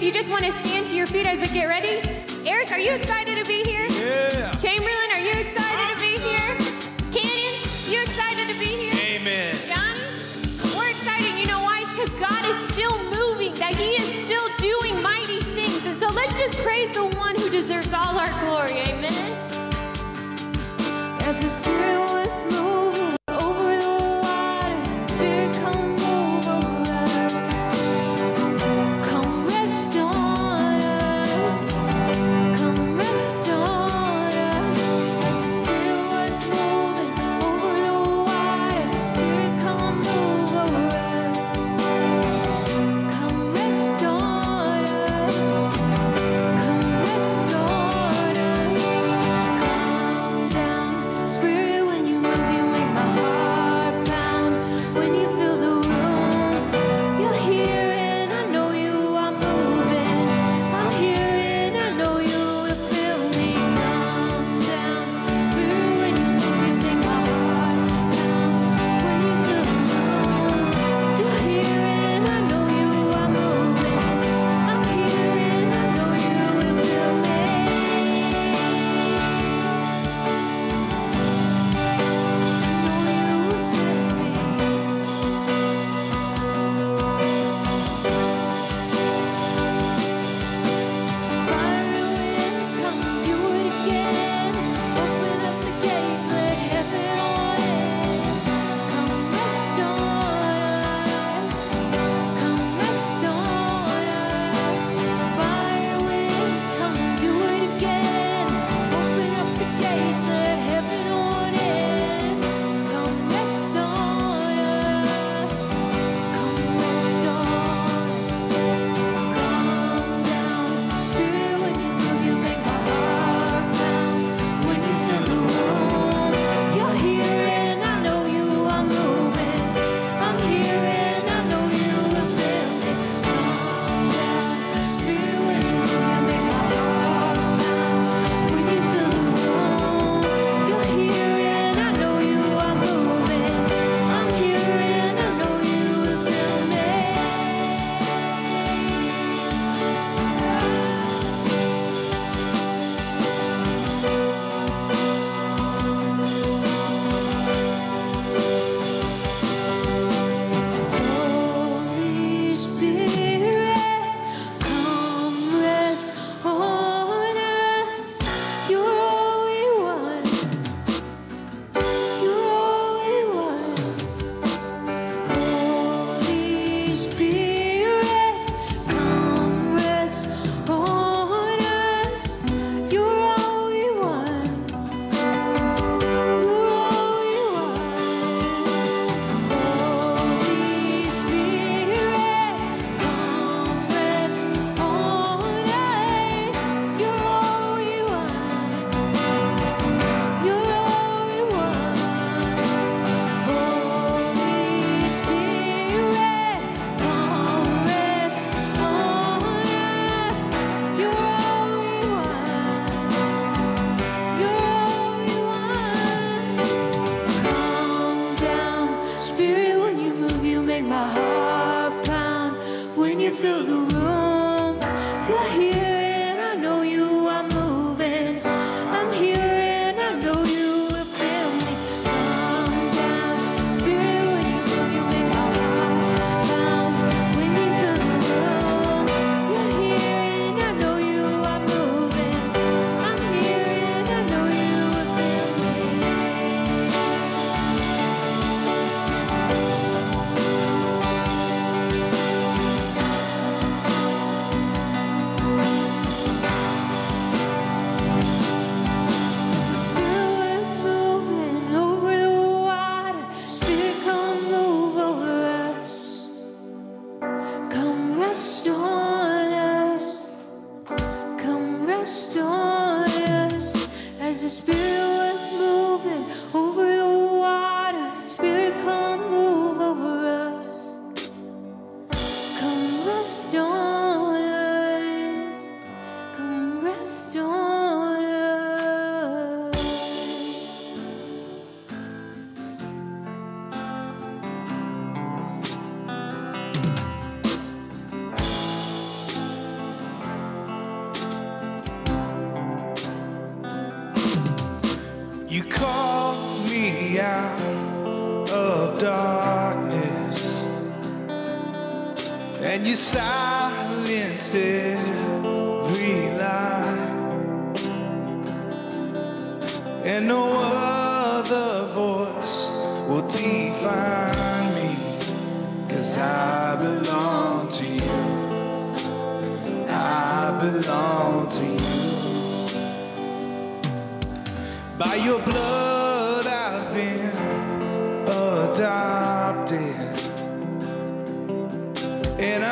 if you just want to stand to your feet as we get ready. Eric, are you excited to be here? Yeah. Chamberlain, are you excited I'm to be so. here? Canyon, you excited to be here? Amen. Johnny, we're excited. You know why? It's because God is still moving, that He is still doing mighty things. And so let's just praise the one who deserves all our glory. Amen. As the Spirit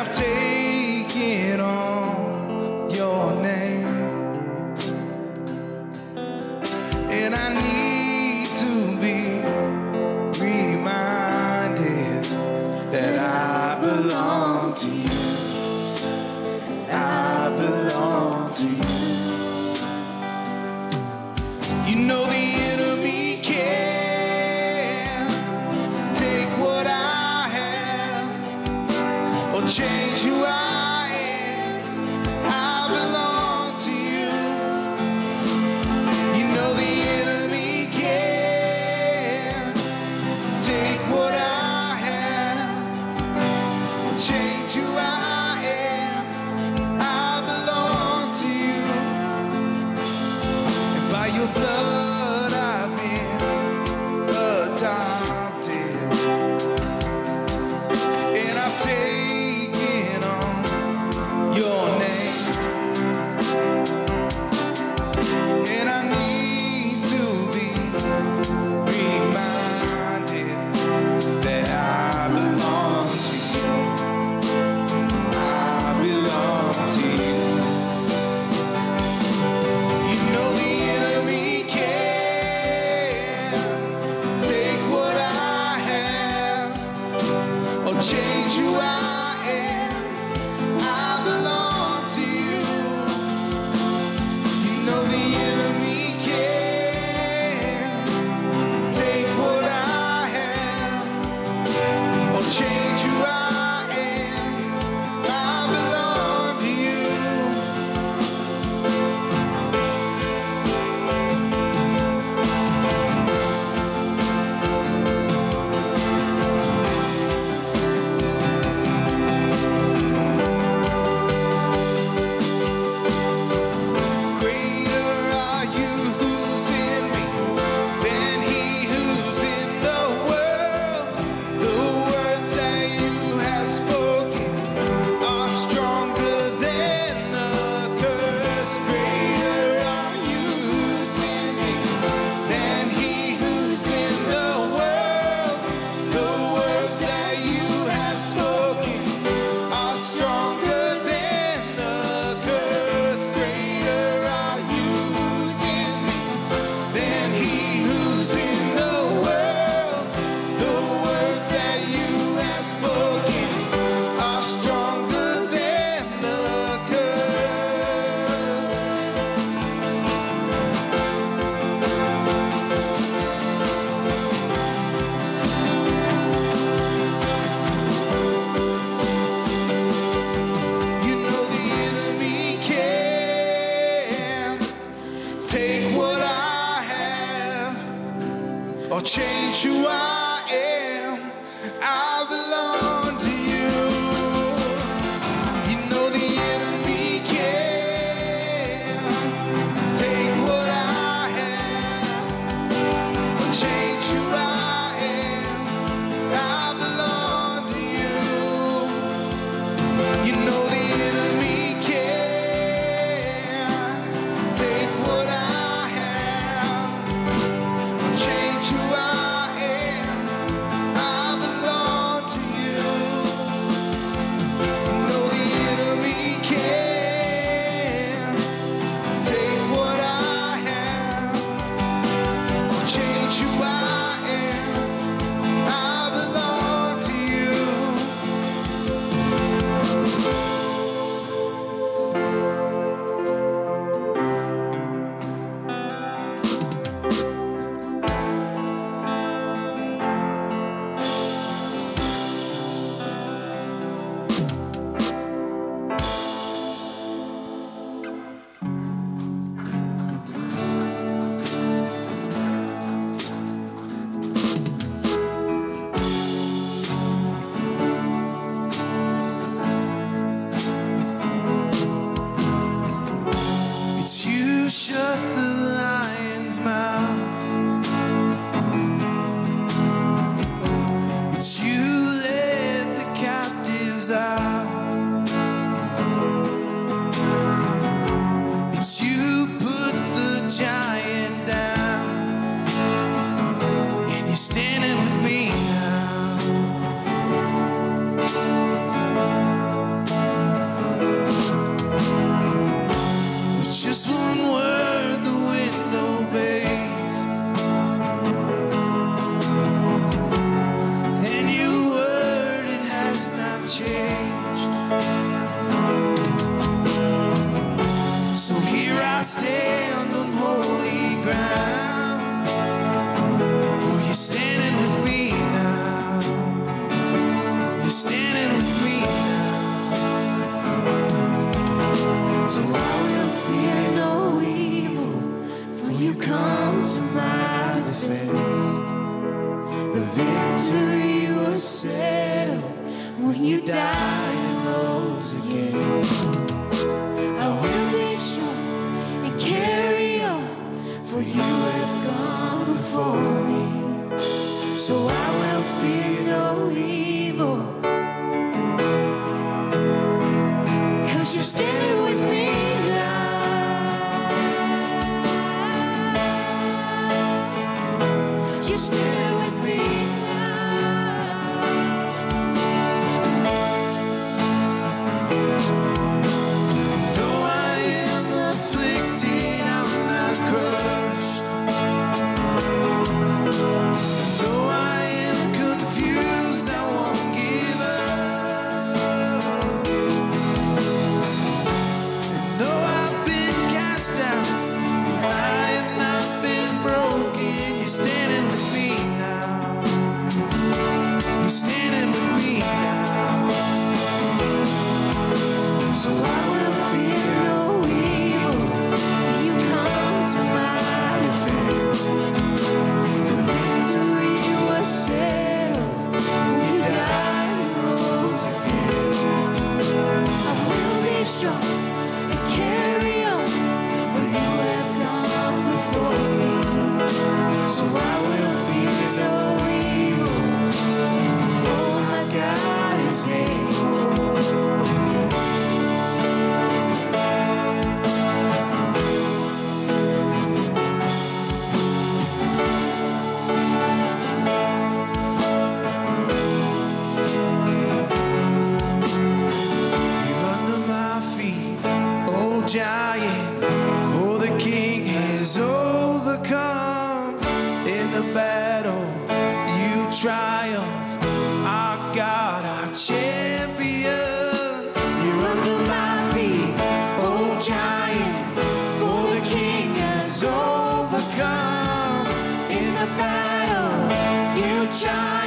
I've taken You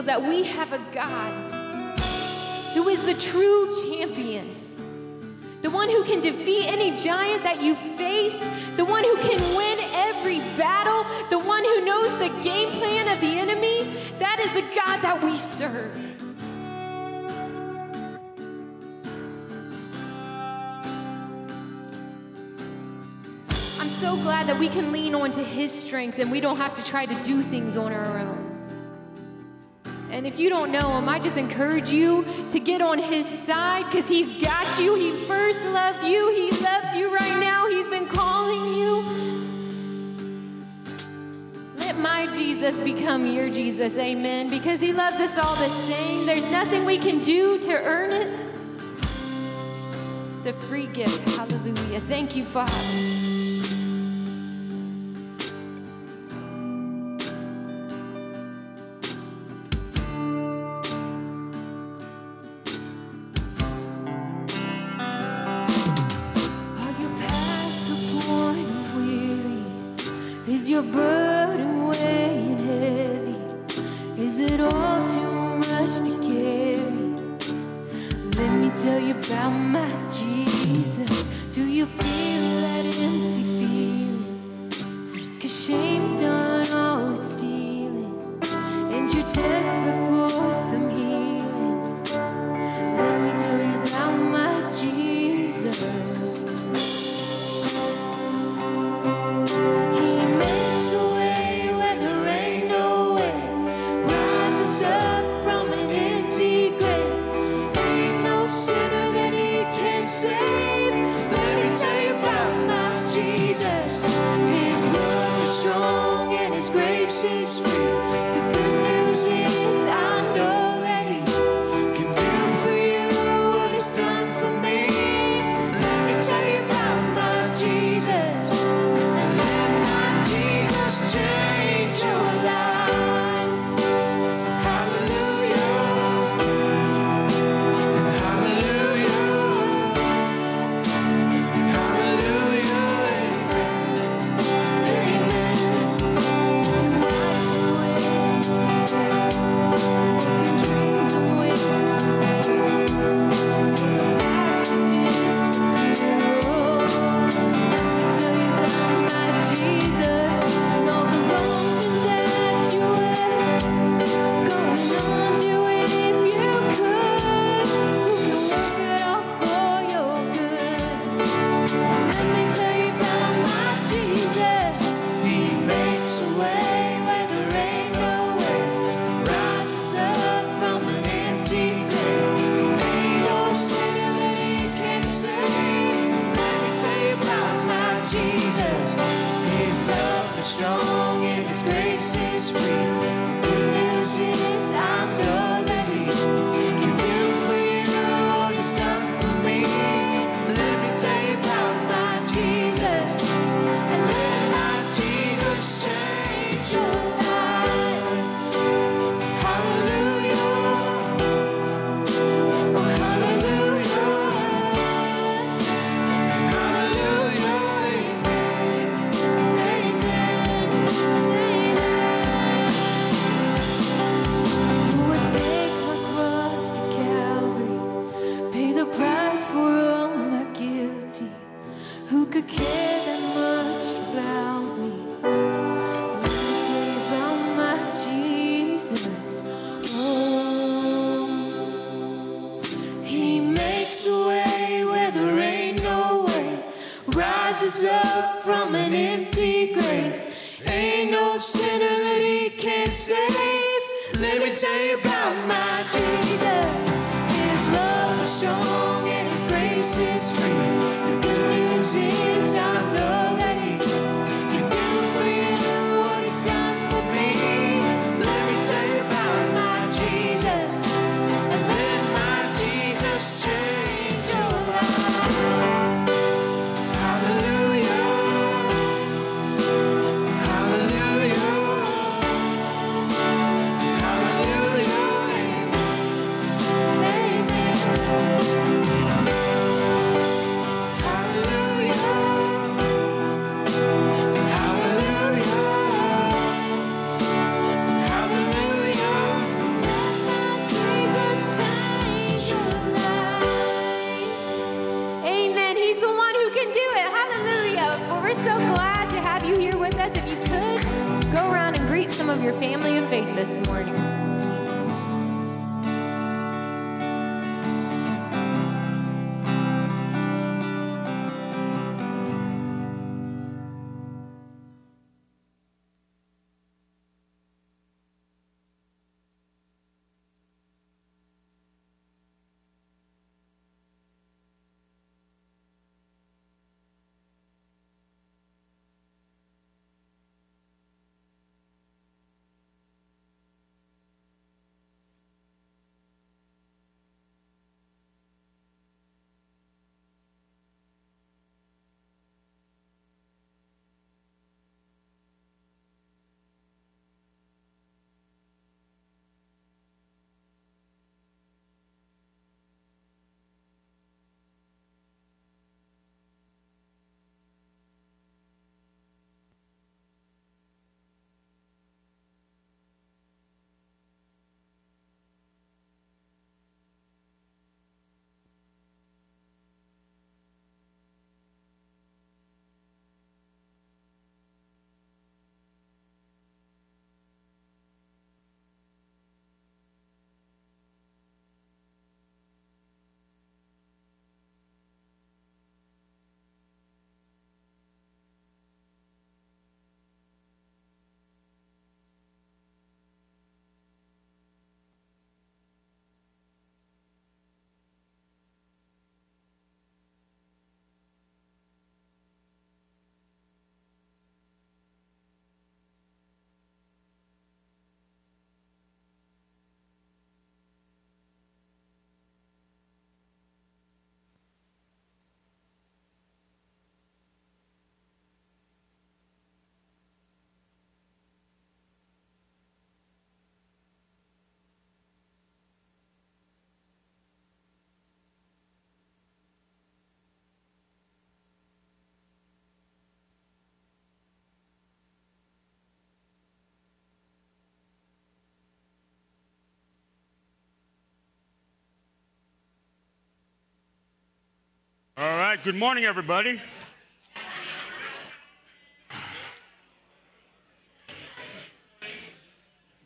thankful that we have a God who is the true champion. The one who can defeat any giant that you face, the one who can win every battle, the one who knows the game plan of the enemy, that is the God that we serve. I'm so glad that we can lean on to His strength and we don't have to try to do things on our own. And if you don't know him, I just encourage you to get on his side because he's got you. He first loved you, he loves you right now, he's been calling you. Let my Jesus become your Jesus, amen, because he loves us all the same. There's nothing we can do to earn it. It's a free gift. Hallelujah. Thank you, Father. tell you right, good morning, everybody.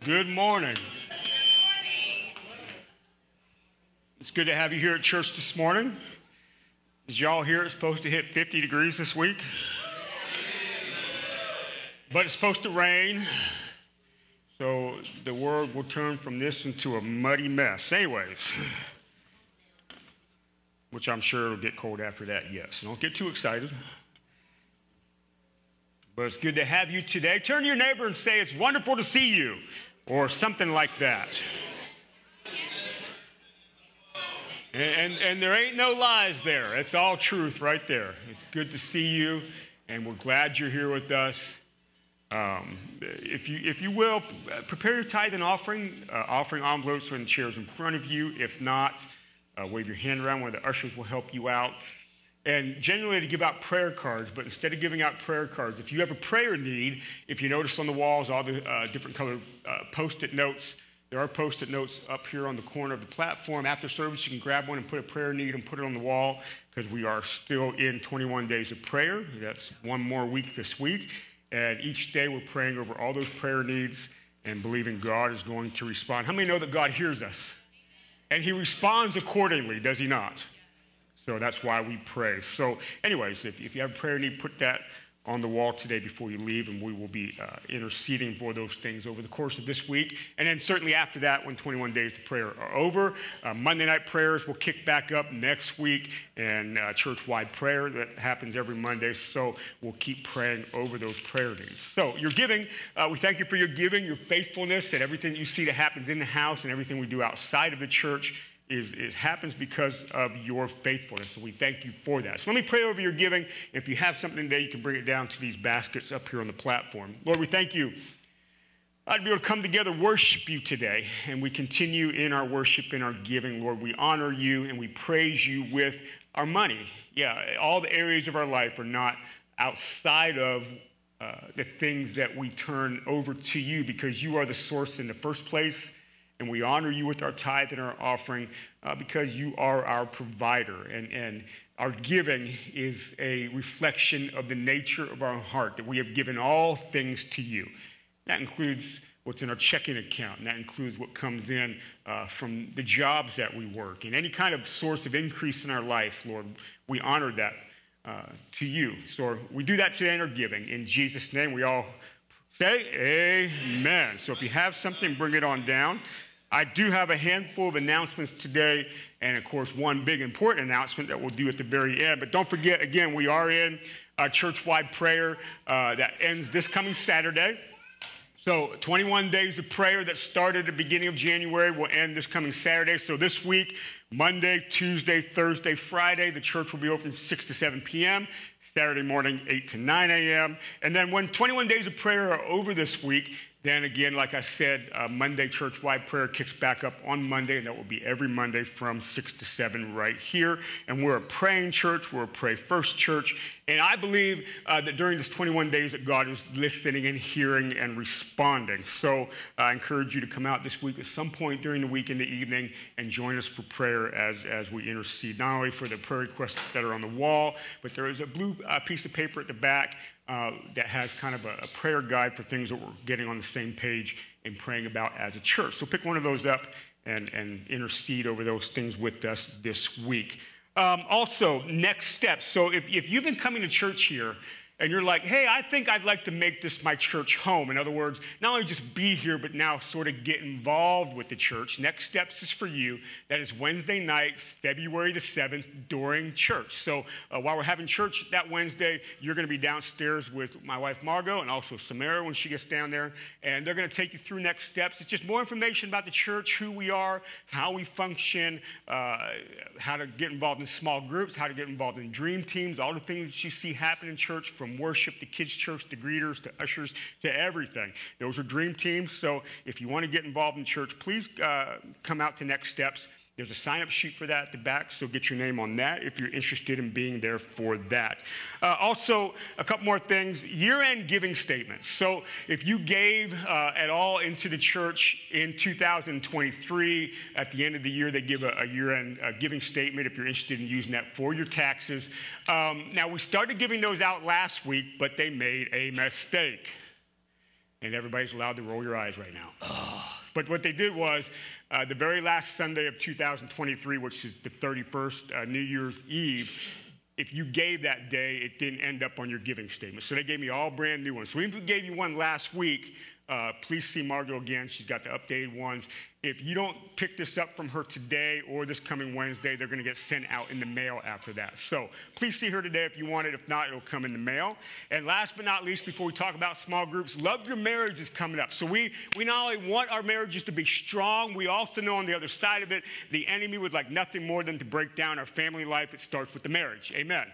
Good morning. It's good to have you here at church this morning. As y'all hear, it's supposed to hit 50 degrees this week. But it's supposed to rain. So the world will turn from this into a muddy mess. Anyways, which I'm sure it'll get cold after that, yes. Don't get too excited. But it's good to have you today. Turn to your neighbor and say, It's wonderful to see you, or something like that. And, and, and there ain't no lies there. It's all truth right there. It's good to see you, and we're glad you're here with us. Um, if, you, if you will, prepare your tithe and offering. Uh, offering envelopes in the chairs in front of you. If not, uh, wave your hand around. One of the ushers will help you out. And generally, they give out prayer cards, but instead of giving out prayer cards, if you have a prayer need, if you notice on the walls all the uh, different color uh, post it notes, there are post it notes up here on the corner of the platform. After service, you can grab one and put a prayer need and put it on the wall because we are still in 21 days of prayer. That's one more week this week. And each day we're praying over all those prayer needs and believing God is going to respond. How many know that God hears us? And he responds accordingly, does he not? So that's why we pray. So, anyways, if, if you have a prayer need, put that on the wall today before you leave, and we will be uh, interceding for those things over the course of this week. And then, certainly after that, when 21 days to prayer are over, uh, Monday night prayers will kick back up next week, and uh, church wide prayer that happens every Monday. So, we'll keep praying over those prayer needs. So, your giving, uh, we thank you for your giving, your faithfulness, and everything you see that happens in the house and everything we do outside of the church is, is happens because of your faithfulness. So we thank you for that. So let me pray over your giving. If you have something today, you can bring it down to these baskets up here on the platform. Lord, we thank you. I'd be able to come together, worship you today, and we continue in our worship, in our giving. Lord, we honor you and we praise you with our money. Yeah, all the areas of our life are not outside of uh, the things that we turn over to you because you are the source in the first place and we honor you with our tithe and our offering uh, because you are our provider. And, and our giving is a reflection of the nature of our heart, that we have given all things to you. That includes what's in our checking account, and that includes what comes in uh, from the jobs that we work, and any kind of source of increase in our life, Lord. We honor that uh, to you. So we do that today in our giving. In Jesus' name, we all say amen. So if you have something, bring it on down. I do have a handful of announcements today, and of course, one big important announcement that we'll do at the very end. But don't forget, again, we are in a church wide prayer uh, that ends this coming Saturday. So, 21 days of prayer that started at the beginning of January will end this coming Saturday. So, this week, Monday, Tuesday, Thursday, Friday, the church will be open from 6 to 7 p.m. Saturday morning, 8 to 9 a.m. And then, when 21 days of prayer are over this week, then again, like I said, uh, Monday church wide prayer kicks back up on Monday, and that will be every Monday from 6 to 7 right here. And we're a praying church, we're a pray first church. And I believe uh, that during this 21 days that God is listening and hearing and responding. So I encourage you to come out this week at some point during the week in the evening and join us for prayer as, as we intercede, not only for the prayer requests that are on the wall, but there is a blue uh, piece of paper at the back uh, that has kind of a, a, prayer guide for things that we're getting on the same page and praying about as a church. So pick one of those up and, and intercede over those things with us this week. Um, also, next steps. So if, if you've been coming to church here, and you're like, hey, I think I'd like to make this my church home. In other words, not only just be here, but now sort of get involved with the church. Next steps is for you. That is Wednesday night, February the 7th, during church. So uh, while we're having church that Wednesday, you're going to be downstairs with my wife Margot and also Samara when she gets down there. And they're going to take you through next steps. It's just more information about the church, who we are, how we function, uh, how to get involved in small groups, how to get involved in dream teams, all the things that you see happen in church worship to kids' church to greeters to ushers to everything. Those are dream teams. So if you want to get involved in church, please uh, come out to Next Steps. There's a sign up sheet for that at the back, so get your name on that if you're interested in being there for that. Uh, also, a couple more things year end giving statements. So, if you gave uh, at all into the church in 2023, at the end of the year, they give a, a year end uh, giving statement if you're interested in using that for your taxes. Um, now, we started giving those out last week, but they made a mistake. And everybody's allowed to roll your eyes right now. But what they did was, uh, the very last Sunday of 2023, which is the 31st, uh, New Year's Eve, if you gave that day, it didn't end up on your giving statement. So they gave me all brand new ones. So we gave you one last week, uh, please see Margot again. She's got the updated ones. If you don't pick this up from her today or this coming Wednesday, they're going to get sent out in the mail after that. So please see her today if you want it. If not, it'll come in the mail. And last but not least, before we talk about small groups, Love Your Marriage is coming up. So we, we not only want our marriages to be strong, we also know on the other side of it, the enemy would like nothing more than to break down our family life. It starts with the marriage. Amen.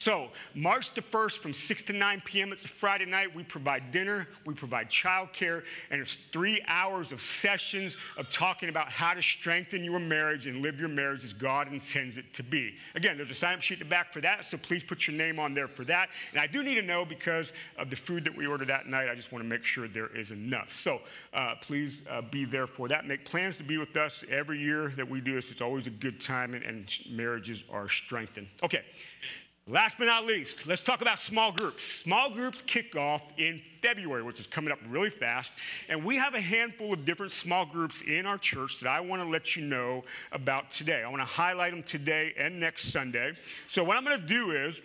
So, March the 1st from 6 to 9 p.m., it's a Friday night. We provide dinner, we provide childcare, and it's three hours of sessions of talking about how to strengthen your marriage and live your marriage as God intends it to be. Again, there's a sign up sheet in the back for that, so please put your name on there for that. And I do need to know because of the food that we ordered that night, I just want to make sure there is enough. So, uh, please uh, be there for that. Make plans to be with us every year that we do this. It's always a good time, and, and marriages are strengthened. Okay. Last but not least, let's talk about small groups. Small groups kick off in February, which is coming up really fast. And we have a handful of different small groups in our church that I want to let you know about today. I want to highlight them today and next Sunday. So, what I'm going to do is,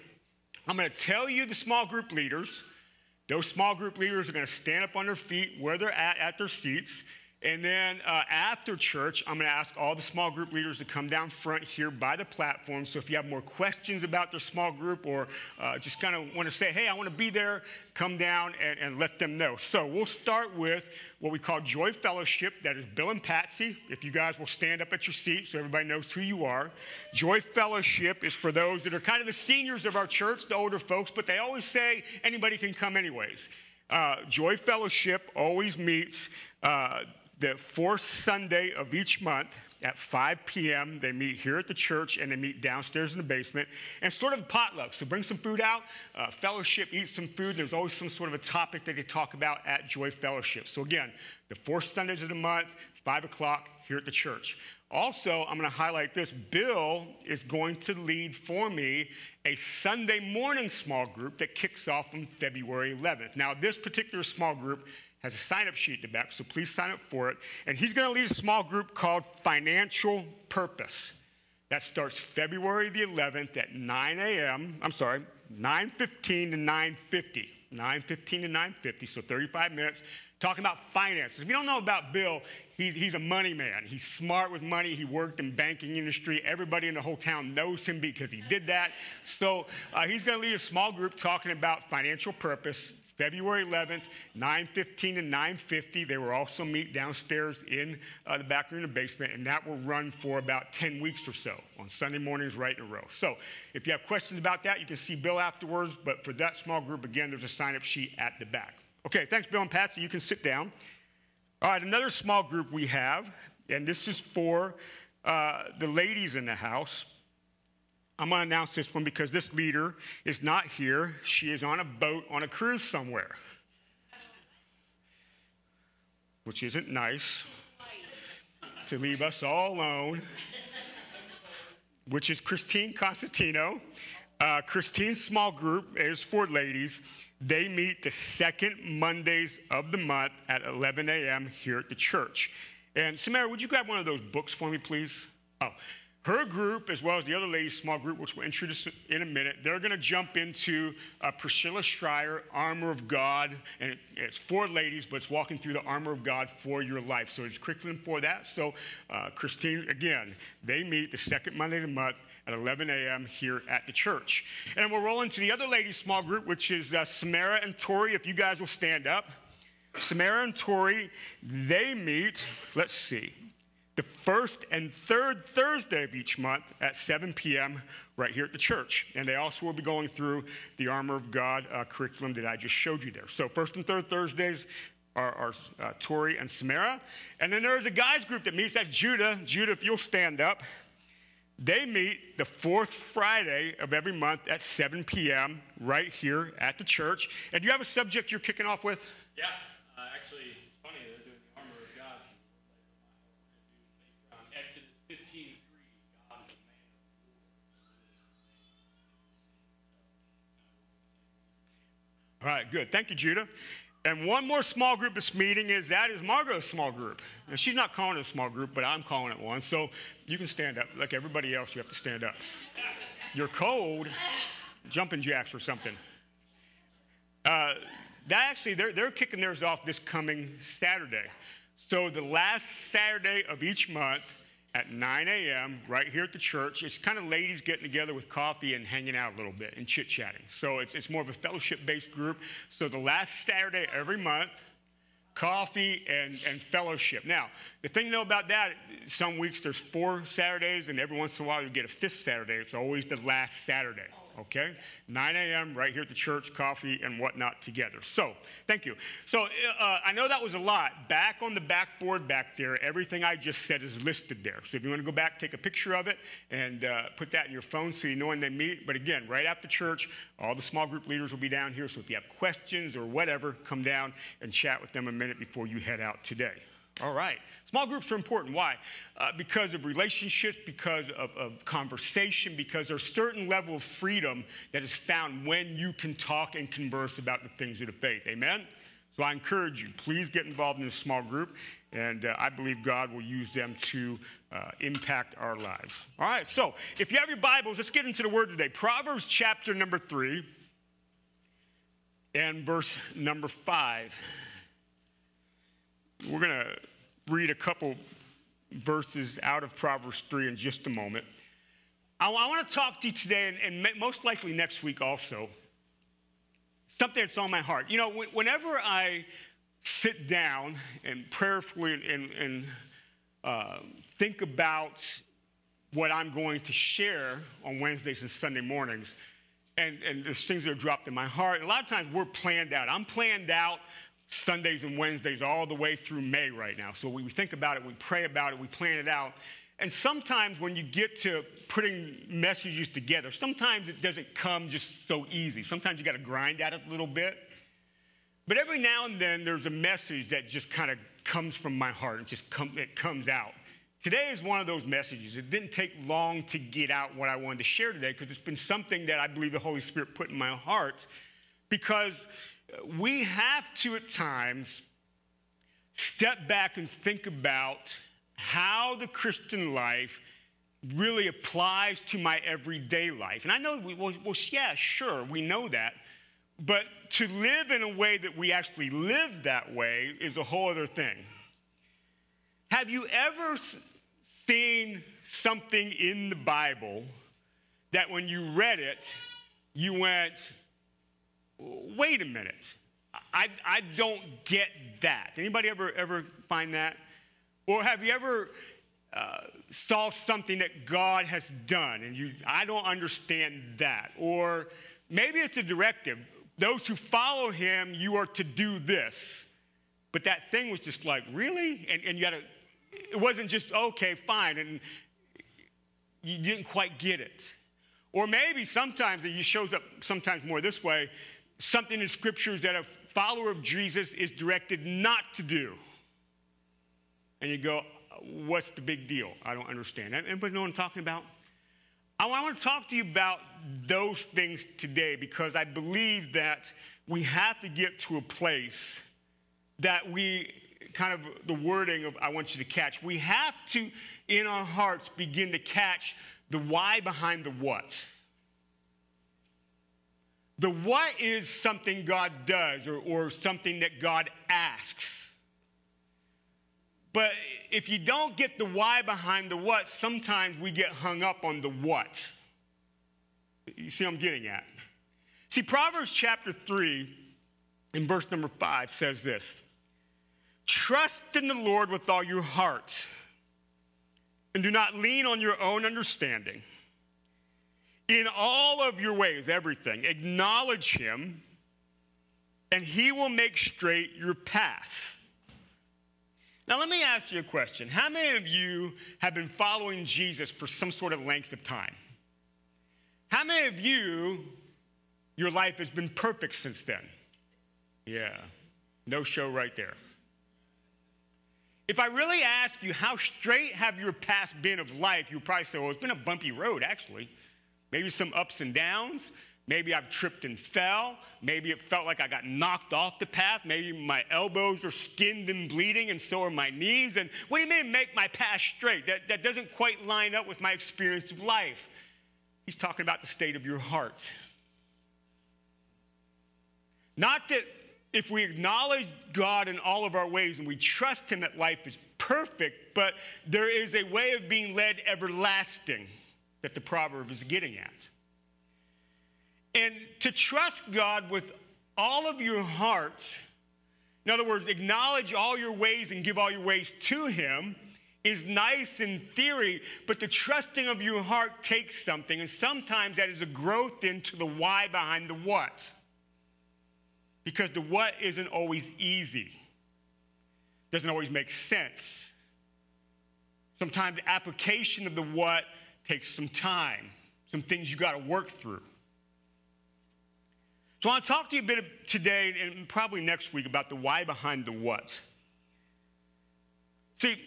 I'm going to tell you the small group leaders. Those small group leaders are going to stand up on their feet where they're at at their seats. And then uh, after church, I'm going to ask all the small group leaders to come down front here by the platform. So if you have more questions about their small group or uh, just kind of want to say, hey, I want to be there, come down and, and let them know. So we'll start with what we call Joy Fellowship. That is Bill and Patsy. If you guys will stand up at your seat so everybody knows who you are. Joy Fellowship is for those that are kind of the seniors of our church, the older folks, but they always say anybody can come anyways. Uh, Joy Fellowship always meets. Uh, the fourth Sunday of each month at 5 p.m. They meet here at the church and they meet downstairs in the basement and sort of potluck. So bring some food out, uh, fellowship, eat some food. There's always some sort of a topic that they talk about at Joy Fellowship. So again, the fourth Sundays of the month, 5 o'clock here at the church. Also, I'm going to highlight this. Bill is going to lead for me a Sunday morning small group that kicks off on February 11th. Now, this particular small group has a sign up sheet in the back, so please sign up for it. And he's going to lead a small group called Financial Purpose. That starts February the 11th at 9 a.m. I'm sorry, 9:15 to 9:50. 9:15 to 9:50, so 35 minutes, talking about finances. If you don't know about Bill, he, he's a money man. He's smart with money. He worked in banking industry. Everybody in the whole town knows him because he did that. So uh, he's going to lead a small group talking about financial purpose. February 11th, 9:15 to 9:50. They will also meet downstairs in uh, the back room the basement, and that will run for about 10 weeks or so on Sunday mornings, right in a row. So, if you have questions about that, you can see Bill afterwards. But for that small group, again, there's a sign-up sheet at the back. Okay, thanks, Bill and Patsy. You can sit down. All right, another small group we have, and this is for uh, the ladies in the house. I'm going to announce this one because this leader is not here. She is on a boat on a cruise somewhere, which isn't nice to leave us all alone, which is Christine Constantino. Uh, Christine's small group is for ladies. They meet the second Mondays of the month at 11 a.m. here at the church. And Samara, would you grab one of those books for me, please? Oh, her group, as well as the other ladies' small group, which we'll introduce in a minute, they're going to jump into uh, Priscilla Shirer, Armor of God. And it, it's for ladies, but it's walking through the armor of God for your life. So it's curriculum for that. So, uh, Christine, again, they meet the second Monday of the month at 11 a.m. here at the church. And we'll roll into the other ladies' small group, which is uh, Samara and Tori. If you guys will stand up. Samara and Tori, they meet, let's see, the first and third Thursday of each month at 7 p.m. right here at the church. And they also will be going through the Armor of God uh, curriculum that I just showed you there. So, first and third Thursdays are, are uh, Tori and Samara. And then there's a guys group that meets. That's Judah. Judah, if you'll stand up. They meet the fourth Friday of every month at 7 p.m. right here at the church. And you have a subject you're kicking off with? Yeah, uh, actually, it's funny. They're doing the armor of God. Um, Exodus 15 God is a man of war. All right, good. Thank you, Judah. And one more small group this meeting is that is Margot's small group. And she's not calling it a small group, but I'm calling it one. So you can stand up. Like everybody else, you have to stand up. You're cold, jumping jacks or something. Uh, that actually, they're, they're kicking theirs off this coming Saturday. So the last Saturday of each month at 9 a.m. right here at the church, it's kind of ladies getting together with coffee and hanging out a little bit and chit chatting. So it's, it's more of a fellowship based group. So the last Saturday every month, coffee and, and fellowship. Now, the thing to know about that, some weeks there's four Saturdays, and every once in a while you get a fifth Saturday. It's always the last Saturday, okay? 9 a.m. right here at the church, coffee and whatnot together. So, thank you. So, uh, I know that was a lot. Back on the backboard back there, everything I just said is listed there. So, if you want to go back, take a picture of it and uh, put that in your phone so you know when they meet. But again, right after church, all the small group leaders will be down here. So, if you have questions or whatever, come down and chat with them a minute before you head out today. All right. Small groups are important. Why? Uh, because of relationships, because of, of conversation, because there's a certain level of freedom that is found when you can talk and converse about the things of the faith. Amen? So I encourage you, please get involved in a small group, and uh, I believe God will use them to uh, impact our lives. All right, so if you have your Bibles, let's get into the word today. Proverbs chapter number three and verse number five. We're going to read a couple verses out of Proverbs 3 in just a moment. I, I want to talk to you today, and, and most likely next week also, something that's on my heart. You know, wh- whenever I sit down and prayerfully and, and, uh, think about what I'm going to share on Wednesdays and Sunday mornings, and, and there's things that are dropped in my heart. A lot of times we're planned out. I'm planned out Sundays and Wednesdays all the way through May right now. So we think about it, we pray about it, we plan it out. And sometimes when you get to putting messages together, sometimes it doesn't come just so easy. Sometimes you got to grind at it a little bit. But every now and then there's a message that just kind of comes from my heart. and just come, it comes out. Today is one of those messages. It didn't take long to get out what I wanted to share today because it's been something that I believe the Holy Spirit put in my heart because we have to at times step back and think about how the Christian life really applies to my everyday life. And I know, we, well, well, yeah, sure, we know that. But to live in a way that we actually live that way is a whole other thing. Have you ever seen something in the Bible that when you read it, you went, wait a minute, I, I don't get that. Anybody ever, ever find that? Or have you ever uh, saw something that God has done and you, I don't understand that? Or maybe it's a directive. Those who follow him, you are to do this. But that thing was just like, really? And, and you got to, it wasn't just, okay, fine. And you didn't quite get it. Or maybe sometimes it shows up sometimes more this way something in scriptures that a follower of Jesus is directed not to do. And you go, what's the big deal? I don't understand. Anybody know what I'm talking about? I want to talk to you about those things today because I believe that we have to get to a place that we kind of the wording of I want you to catch. We have to, in our hearts, begin to catch the why behind the what. The what is something God does or, or something that God asks. But if you don't get the why behind the what, sometimes we get hung up on the what. You see I'm getting at? See, Proverbs chapter 3, in verse number 5, says this Trust in the Lord with all your heart, and do not lean on your own understanding. In all of your ways, everything, acknowledge him, and he will make straight your path. Now, let me ask you a question. How many of you have been following Jesus for some sort of length of time? How many of you, your life has been perfect since then? Yeah, no show right there. If I really ask you, how straight have your paths been of life, you probably say, well, it's been a bumpy road, actually. Maybe some ups and downs. Maybe I've tripped and fell. Maybe it felt like I got knocked off the path. Maybe my elbows are skinned and bleeding, and so are my knees. And what do you mean make my path straight? That, that doesn't quite line up with my experience of life. He's talking about the state of your heart. Not that if we acknowledge God in all of our ways and we trust Him that life is perfect, but there is a way of being led everlasting that the proverb is getting at. And to trust God with all of your heart, in other words, acknowledge all your ways and give all your ways to Him, is nice in theory, but the trusting of your heart takes something, and sometimes that is a growth into the why behind the what. Because the what isn't always easy, doesn't always make sense. Sometimes the application of the what takes some time, some things you got to work through. So I want to talk to you a bit today and probably next week about the why behind the what. See,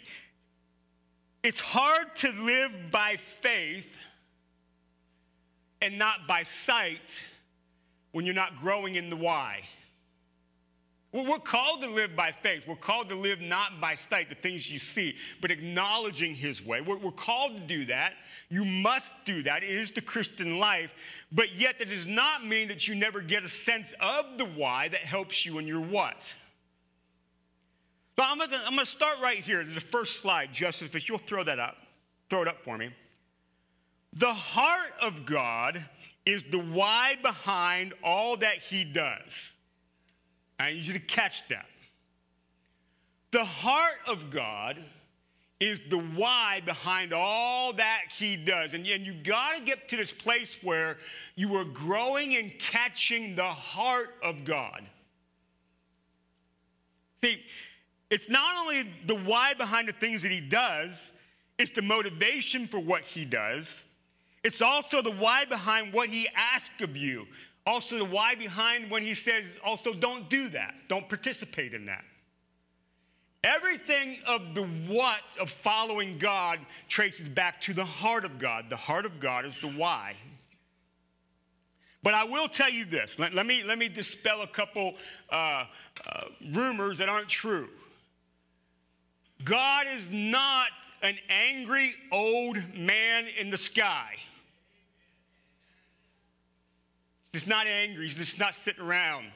it's hard to live by faith and not by sight when you're not growing in the why. We're called to live by faith. We're called to live not by sight, the things you see, but acknowledging His way. We're, we're called to do that. You must do that. It is the Christian life. But yet, that does not mean that you never get a sense of the why that helps you in your what. So I'm going to start right here. The first slide, Justice, if you'll throw that up. Throw it up for me. The heart of God is the why behind all that He does. I need you to catch that. The heart of God is the why behind all that he does. And, and you got to get to this place where you are growing and catching the heart of God. See, it's not only the why behind the things that he does, it's the motivation for what he does. It's also the why behind what he asks of you. Also, the why behind when he says, also, don't do that, don't participate in that. Everything of the what of following God traces back to the heart of God. The heart of God is the why. But I will tell you this. Let, let me, let me dispel a couple uh, uh, rumors that aren't true. God is not an angry old man in the sky. He's not angry. He's just not sitting around.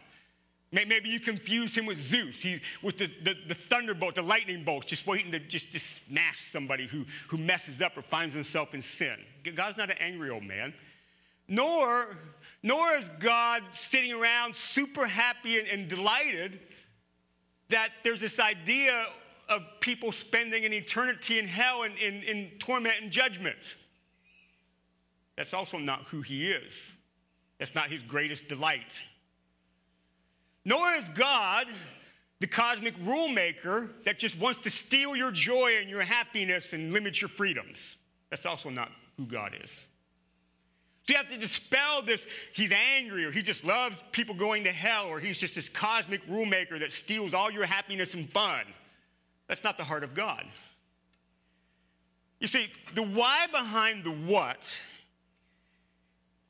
Maybe you confuse him with Zeus. With the, the, the, thunderbolt, the lightning bolts, just waiting to just, just smash somebody who, who messes up or finds himself in sin. God's not an angry old man. Nor, nor is God sitting around super happy and, and delighted that there's this idea of people spending an eternity in hell and in, in torment and judgment. That's also not who he is. That's not his greatest delight. Nor is God the cosmic rule maker that just wants to steal your joy and your happiness and limit your freedoms. That's also not who God is. So you have to dispel this, he's angry, or he just loves people going to hell, or he's just this cosmic rule maker that steals all your happiness and fun. That's not the heart of God. You see, the why behind the what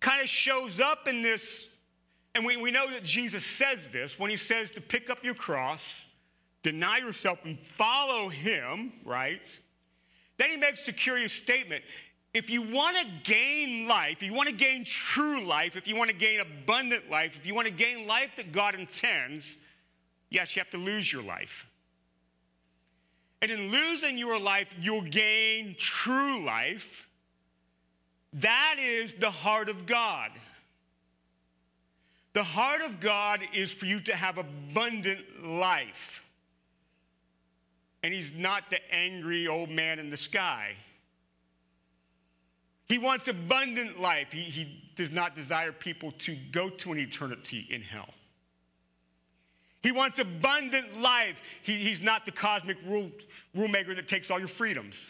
kind of shows up in this, and we, we know that Jesus says this when he says to pick up your cross, deny yourself, and follow him, right? Then he makes a curious statement. If you want to gain life, if you want to gain true life, if you want to gain abundant life, if you want to gain life that God intends, yes, you have to lose your life. And in losing your life, you'll gain true life. That is the heart of God. The heart of God is for you to have abundant life. And He's not the angry old man in the sky. He wants abundant life. He, he does not desire people to go to an eternity in hell. He wants abundant life. He, he's not the cosmic rule, rule maker that takes all your freedoms.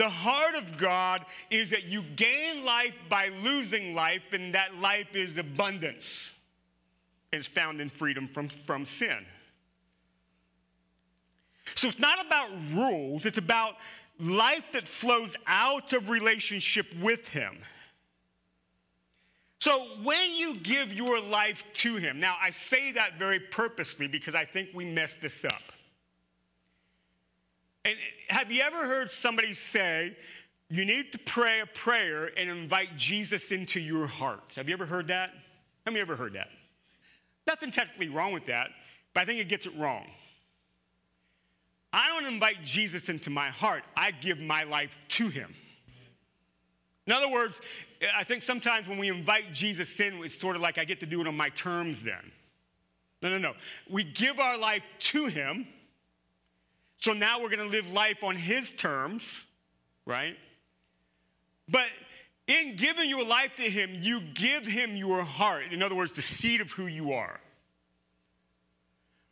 The heart of God is that you gain life by losing life, and that life is abundance. It's found in freedom from, from sin. So it's not about rules, it's about life that flows out of relationship with Him. So when you give your life to Him, now I say that very purposely because I think we mess this up. And have you ever heard somebody say, you need to pray a prayer and invite Jesus into your heart? Have you ever heard that? Have you ever heard that? Nothing technically wrong with that, but I think it gets it wrong. I don't invite Jesus into my heart, I give my life to him. In other words, I think sometimes when we invite Jesus in, it's sort of like I get to do it on my terms then. No, no, no. We give our life to him. So now we're going to live life on his terms, right? But in giving your life to him, you give him your heart. In other words, the seed of who you are.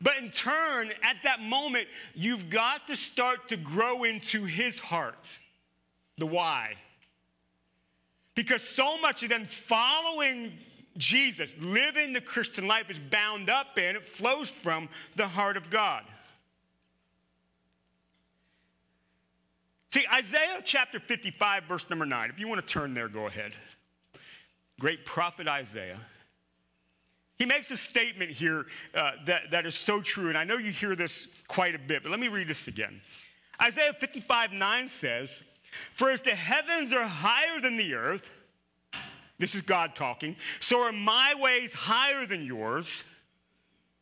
But in turn, at that moment, you've got to start to grow into his heart. The why. Because so much of then following Jesus, living the Christian life is bound up in, it flows from the heart of God. See, Isaiah chapter 55, verse number 9. If you want to turn there, go ahead. Great prophet Isaiah. He makes a statement here uh, that, that is so true, and I know you hear this quite a bit, but let me read this again. Isaiah 55, 9 says, For as the heavens are higher than the earth, this is God talking, so are my ways higher than yours,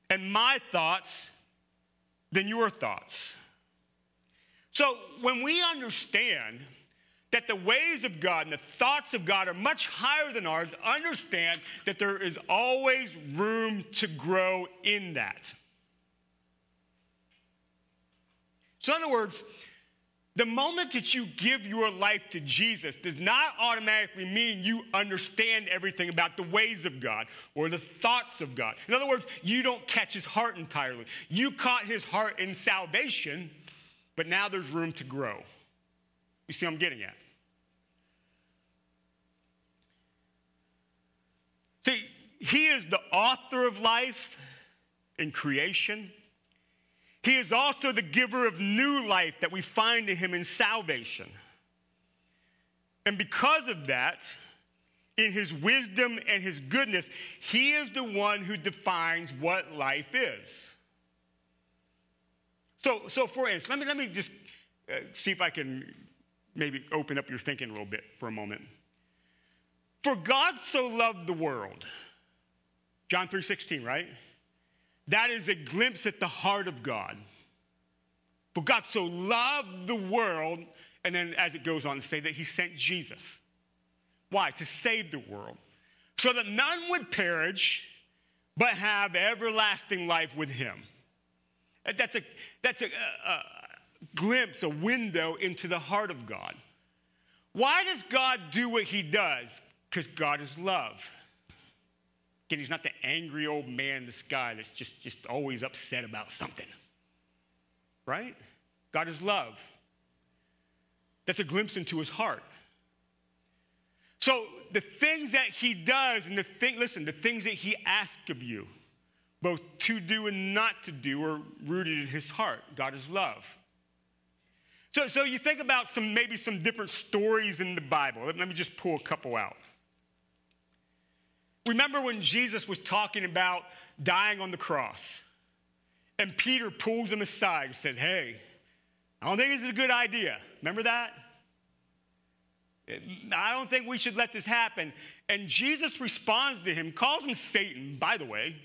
and my thoughts than your thoughts. So when we understand that the ways of God and the thoughts of God are much higher than ours, understand that there is always room to grow in that. So, in other words, the moment that you give your life to Jesus does not automatically mean you understand everything about the ways of God or the thoughts of God. In other words, you don't catch his heart entirely. You caught his heart in salvation, but now there's room to grow. You see I'm getting at? See, he is the author of life in creation. He is also the giver of new life that we find in him in salvation. And because of that, in his wisdom and his goodness, he is the one who defines what life is. So, so for instance, let me, let me just uh, see if I can maybe open up your thinking a little bit for a moment. For God so loved the world. John 3:16, right? That is a glimpse at the heart of God. For God so loved the world, and then as it goes on to say that he sent Jesus. Why? To save the world. So that none would perish, but have everlasting life with him. Uh, that's a, that's a, a, a glimpse, a window into the heart of God. Why does God do what he does? Because God is love. Again, he's not the angry old man in the sky that's just, just always upset about something. Right? God is love. That's a glimpse into his heart. So the things that he does and the thing, listen, the things that he asks of you, both to do and not to do, are rooted in his heart. God is love. So, so you think about some maybe some different stories in the Bible. Let, let me just pull a couple out. Remember when Jesus was talking about dying on the cross, and Peter pulls him aside and said, Hey, I don't think this is a good idea. Remember that? I don't think we should let this happen. And Jesus responds to him, calls him Satan, by the way.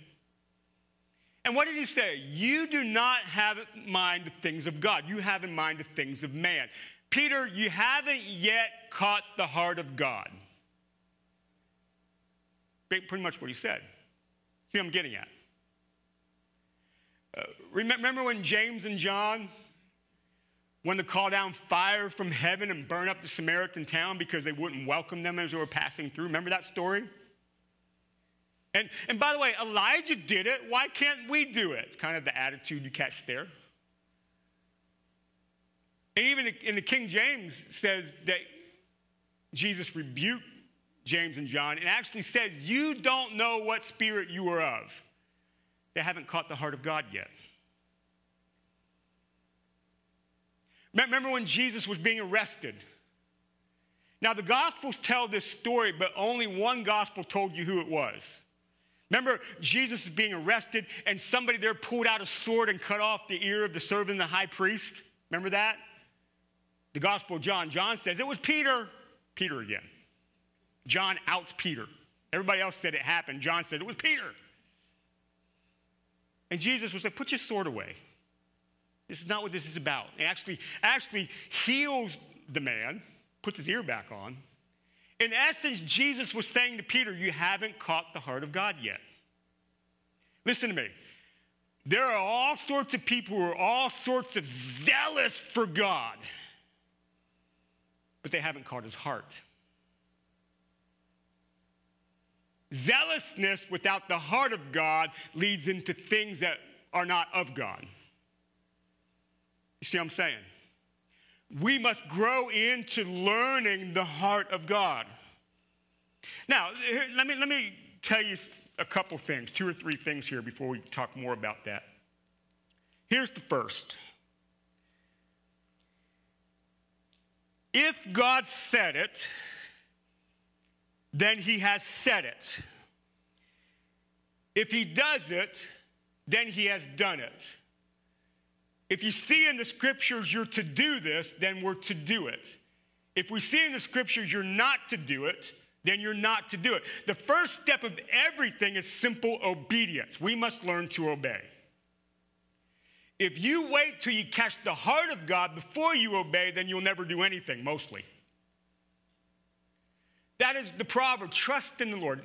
And what did he say? You do not have in mind the things of God. You have in mind the things of man. Peter, you haven't yet caught the heart of God. Pretty much what he said. See I'm getting at? Uh, remember when James and John wanted to call down fire from heaven and burn up the Samaritan town because they wouldn't welcome them as they were passing through? Remember that story? And, and by the way, Elijah did it. Why can't we do it? Kind of the attitude you catch there. And even in the King James says that Jesus rebuked James and John and actually said, You don't know what spirit you are of. They haven't caught the heart of God yet. Remember when Jesus was being arrested? Now, the Gospels tell this story, but only one Gospel told you who it was. Remember, Jesus is being arrested, and somebody there pulled out a sword and cut off the ear of the servant of the high priest? Remember that? The Gospel of John. John says it was Peter. Peter again. John outs Peter. Everybody else said it happened. John said it was Peter. And Jesus was like, put your sword away. This is not what this is about. And actually, actually heals the man, puts his ear back on. In essence, Jesus was saying to Peter, You haven't caught the heart of God yet. Listen to me. There are all sorts of people who are all sorts of zealous for God, but they haven't caught his heart. Zealousness without the heart of God leads into things that are not of God. You see what I'm saying? We must grow into learning the heart of God. Now, let me, let me tell you a couple things, two or three things here before we talk more about that. Here's the first if God said it, then he has said it. If he does it, then he has done it. If you see in the scriptures you're to do this, then we're to do it. If we see in the scriptures you're not to do it, then you're not to do it. The first step of everything is simple obedience. We must learn to obey. If you wait till you catch the heart of God before you obey, then you'll never do anything, mostly. That is the proverb trust in the Lord.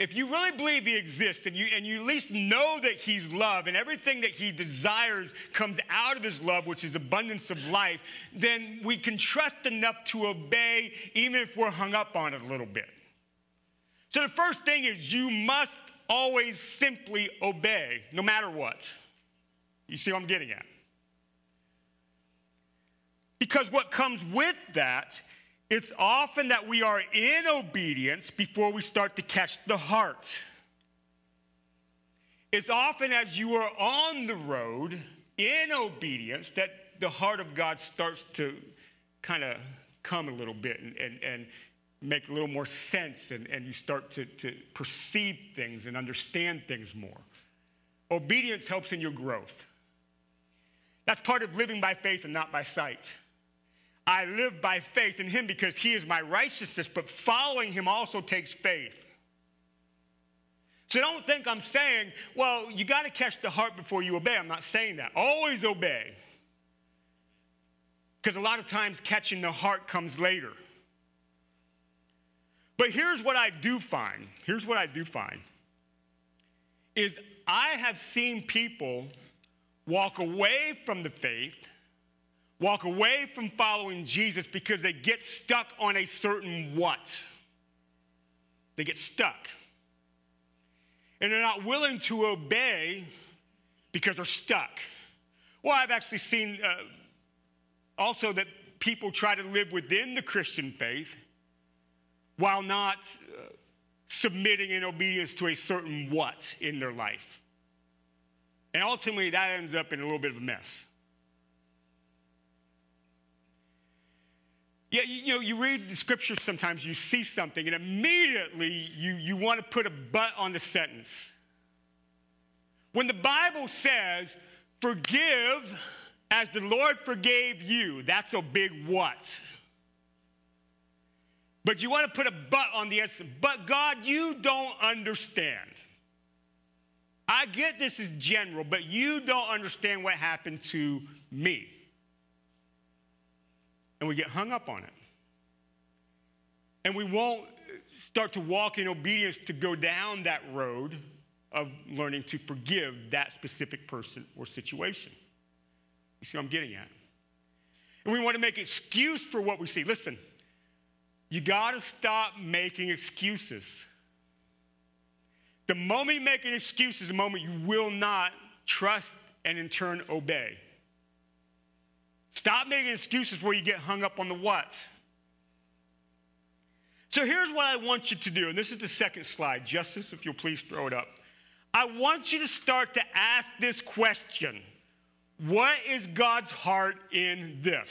If you really believe He exists and you, and you at least know that He's love and everything that He desires comes out of His love, which is abundance of life, then we can trust enough to obey even if we're hung up on it a little bit. So the first thing is you must always simply obey, no matter what. You see what I'm getting at? Because what comes with that it's often that we are in obedience before we start to catch the heart. It's often as you are on the road in obedience that the heart of God starts to kind of come a little bit and, and, and make a little more sense, and, and you start to, to perceive things and understand things more. Obedience helps in your growth. That's part of living by faith and not by sight. I live by faith in him because he is my righteousness, but following him also takes faith. So don't think I'm saying, well, you got to catch the heart before you obey. I'm not saying that. Always obey. Because a lot of times catching the heart comes later. But here's what I do find. Here's what I do find. Is I have seen people walk away from the faith walk away from following Jesus because they get stuck on a certain what. They get stuck. And they're not willing to obey because they're stuck. Well, I've actually seen uh, also that people try to live within the Christian faith while not uh, submitting in obedience to a certain what in their life. And ultimately, that ends up in a little bit of a mess. Yeah, you know, you read the scriptures sometimes, you see something, and immediately you, you want to put a but on the sentence. When the Bible says, forgive as the Lord forgave you, that's a big what. But you want to put a but on the answer. But God, you don't understand. I get this is general, but you don't understand what happened to me and we get hung up on it. And we won't start to walk in obedience to go down that road of learning to forgive that specific person or situation. You see what I'm getting at? And we want to make excuse for what we see. Listen, you got to stop making excuses. The moment you make an excuse is the moment you will not trust and in turn obey. Stop making excuses where you get hung up on the what. So here's what I want you to do, and this is the second slide. Justice, if you'll please throw it up. I want you to start to ask this question What is God's heart in this?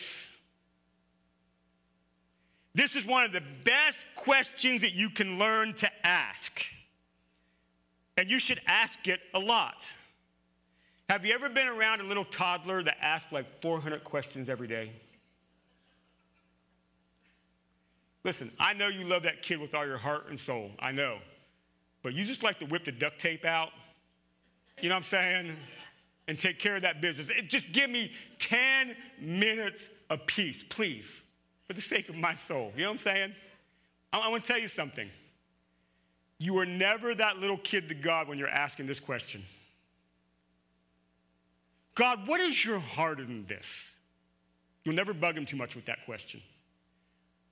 This is one of the best questions that you can learn to ask. And you should ask it a lot. Have you ever been around a little toddler that asks like 400 questions every day? Listen, I know you love that kid with all your heart and soul. I know. But you just like to whip the duct tape out. You know what I'm saying? And take care of that business. It, just give me 10 minutes of peace, please, for the sake of my soul. You know what I'm saying? I, I want to tell you something. You are never that little kid to God when you're asking this question. God, what is your heart in this? You'll never bug him too much with that question.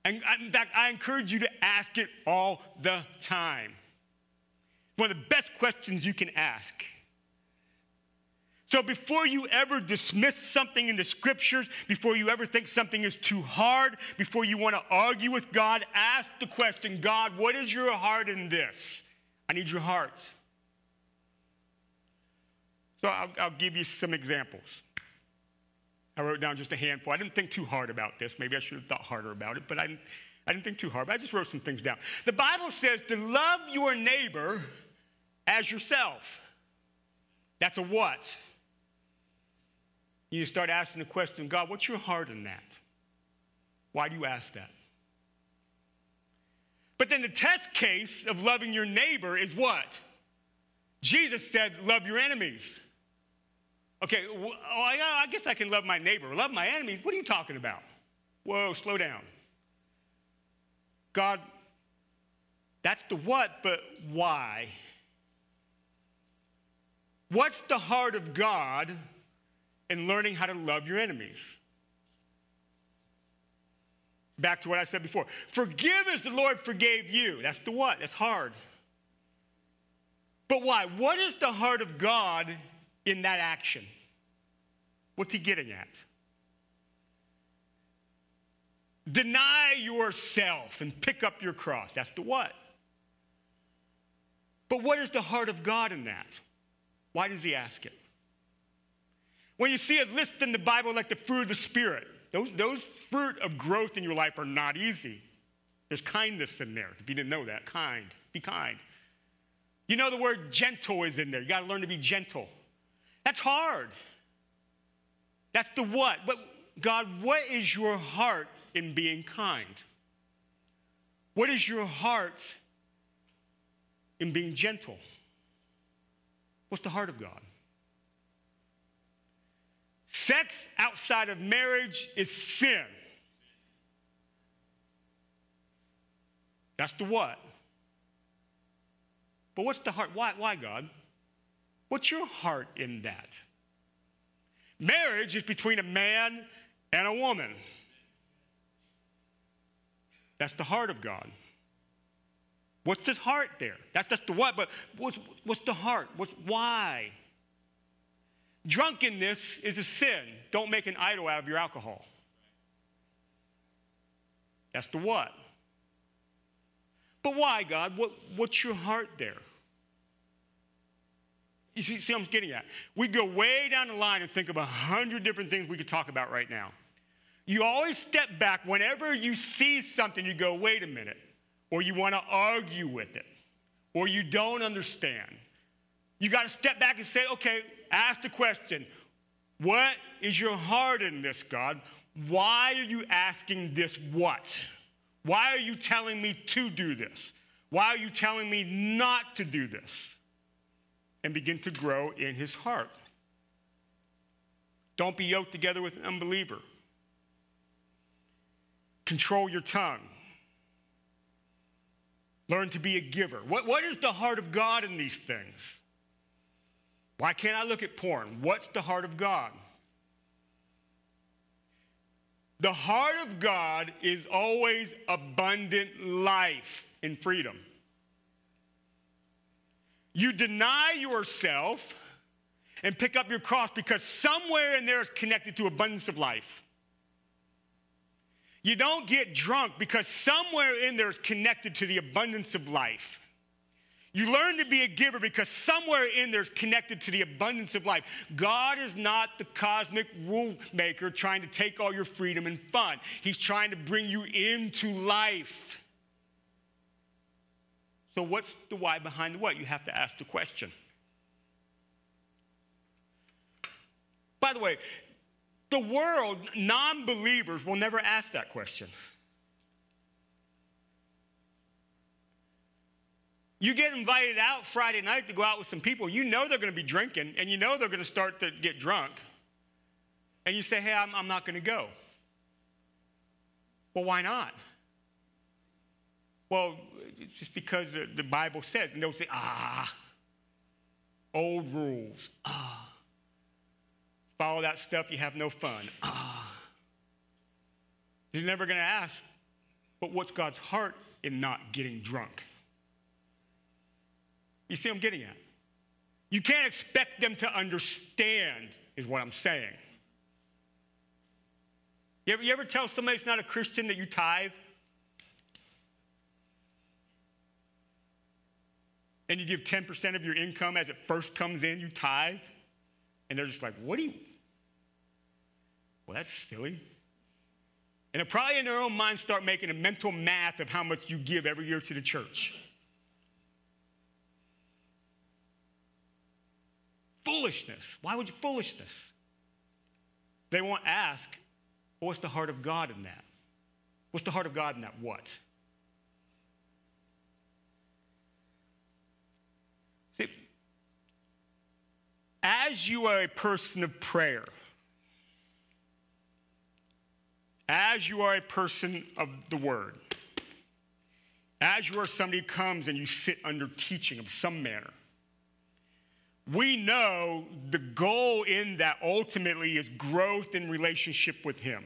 And uh, in fact, I encourage you to ask it all the time. One of the best questions you can ask. So before you ever dismiss something in the scriptures, before you ever think something is too hard, before you want to argue with God, ask the question God, what is your heart in this? I need your heart. So I'll, I'll give you some examples. I wrote down just a handful. I didn't think too hard about this. Maybe I should have thought harder about it, but I didn't, I didn't think too hard. But I just wrote some things down. The Bible says to love your neighbor as yourself. That's a what? You start asking the question, God, what's your heart in that? Why do you ask that? But then the test case of loving your neighbor is what? Jesus said, love your enemies. Okay, well, oh, I, I guess I can love my neighbor. Love my enemies? What are you talking about? Whoa, slow down. God, that's the what, but why? What's the heart of God in learning how to love your enemies? Back to what I said before. Forgive as the Lord forgave you. That's the what? That's hard. But why? What is the heart of God in that action? What's he getting at? Deny yourself and pick up your cross. That's the what. But what is the heart of God in that? Why does he ask it? When you see it listed in the Bible like the fruit of the Spirit, those, those fruit of growth in your life are not easy. There's kindness in there. If you didn't know that, kind. Be kind. You know the word gentle is in there. You got to learn to be gentle. That's hard. That's the what. But God, what is your heart in being kind? What is your heart in being gentle? What's the heart of God? Sex outside of marriage is sin. That's the what. But what's the heart? Why, why, God? What's your heart in that? Marriage is between a man and a woman. That's the heart of God. What's his heart there? That's just the what, but what's, what's the heart? What's why? Drunkenness is a sin. Don't make an idol out of your alcohol. That's the what. But why, God? What, what's your heart there? You see, see what I'm getting at? We go way down the line and think of a hundred different things we could talk about right now. You always step back whenever you see something, you go, wait a minute, or you want to argue with it, or you don't understand. You got to step back and say, okay, ask the question what is your heart in this, God? Why are you asking this what? Why are you telling me to do this? Why are you telling me not to do this? And begin to grow in his heart. Don't be yoked together with an unbeliever. Control your tongue. Learn to be a giver. What, what is the heart of God in these things? Why can't I look at porn? What's the heart of God? The heart of God is always abundant life and freedom. You deny yourself and pick up your cross because somewhere in there is connected to abundance of life. You don't get drunk because somewhere in there is connected to the abundance of life. You learn to be a giver because somewhere in there is connected to the abundance of life. God is not the cosmic rule maker trying to take all your freedom and fun. He's trying to bring you into life. So, what's the why behind the what? You have to ask the question. By the way, the world, non believers, will never ask that question. You get invited out Friday night to go out with some people, you know they're going to be drinking, and you know they're going to start to get drunk. And you say, hey, I'm, I'm not going to go. Well, why not? Well, just because the, Bible says, and they'll say, ah, old rules, ah. Follow that stuff, you have no fun, ah. You're never going to ask, but what's God's heart in not getting drunk? You see I'm getting at? You can't expect them to understand, is what I'm saying. You ever, you ever tell somebody who's not a Christian that you tithe? And you give 10% of your income as it first comes in, you tithe? And they're just like, what do you? Well, that's silly. And they'll probably in their own mind start making a mental math of how much you give every year to the church. Foolishness. Why would you foolishness? They won't ask, what's the heart of God in that? What's the heart of God in that what? As you are a person of prayer, as you are a person of the word, as you are somebody who comes and you sit under teaching of some manner, we know the goal in that ultimately is growth in relationship with Him.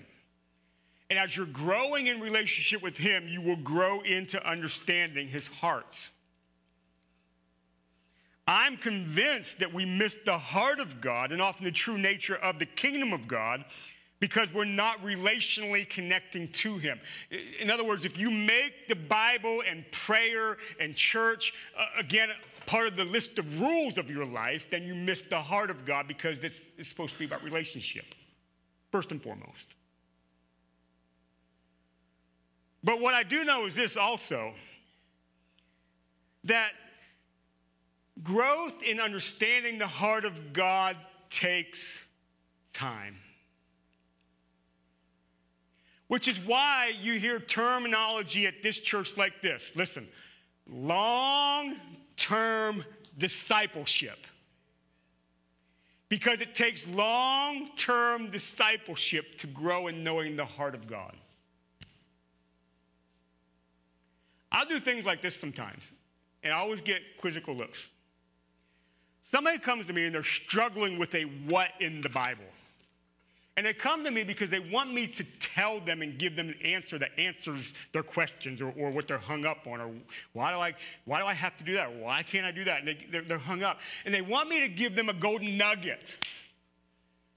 And as you're growing in relationship with Him, you will grow into understanding His heart. I'm convinced that we miss the heart of God and often the true nature of the kingdom of God because we're not relationally connecting to Him. In other words, if you make the Bible and prayer and church, uh, again, part of the list of rules of your life, then you miss the heart of God because this is supposed to be about relationship, first and foremost. But what I do know is this also that growth in understanding the heart of God takes time. Which is why you hear terminology at this church like this. Listen, long term discipleship. Because it takes long term discipleship to grow in knowing the heart of God. I'll do things like this sometimes, and I always get quizzical looks. Somebody comes to me and they're struggling with a what in the Bible. And they come to me because they want me to tell them and give them an answer that answers their questions or, or what they're hung up on. Or why do, I, why do I have to do that? Why can't I do that? And they, they're, they're hung up. And they want me to give them a golden nugget.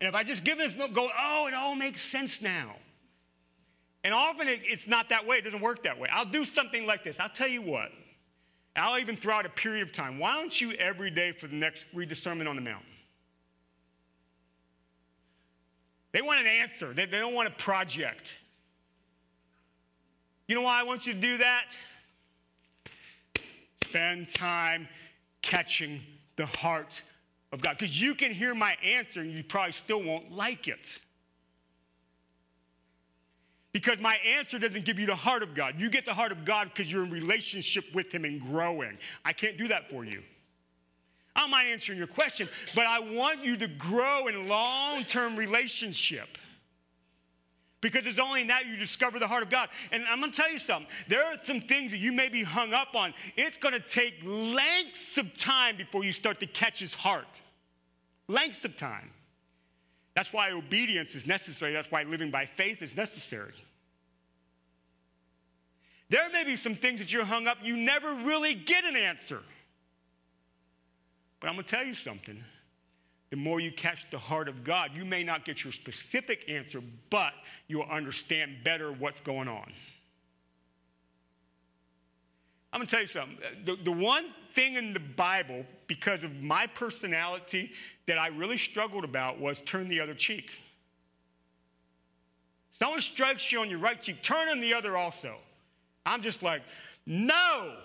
And if I just give them this go, oh, it all makes sense now. And often it, it's not that way. It doesn't work that way. I'll do something like this. I'll tell you what. I'll even throw out a period of time. Why don't you every day for the next read the Sermon on the Mount? They want an answer. They, they don't want a project. You know why I want you to do that? Spend time catching the heart of God. Because you can hear my answer and you probably still won't like it. Because my answer doesn't give you the heart of God. You get the heart of God because you're in relationship with Him and growing. I can't do that for you. I'm not answering your question, but I want you to grow in long term relationship. Because it's only in that you discover the heart of God. And I'm going to tell you something. There are some things that you may be hung up on. It's going to take lengths of time before you start to catch his heart. Lengths of time. That's why obedience is necessary. That's why living by faith is necessary. There may be some things that you're hung up, you never really get an answer. But I'm going to tell you something. The more you catch the heart of God, you may not get your specific answer, but you'll understand better what's going on. I'm going to tell you something. The, the one thing in the Bible, because of my personality, that I really struggled about was turn the other cheek. Someone strikes you on your right cheek, turn on the other also. I'm just like, no.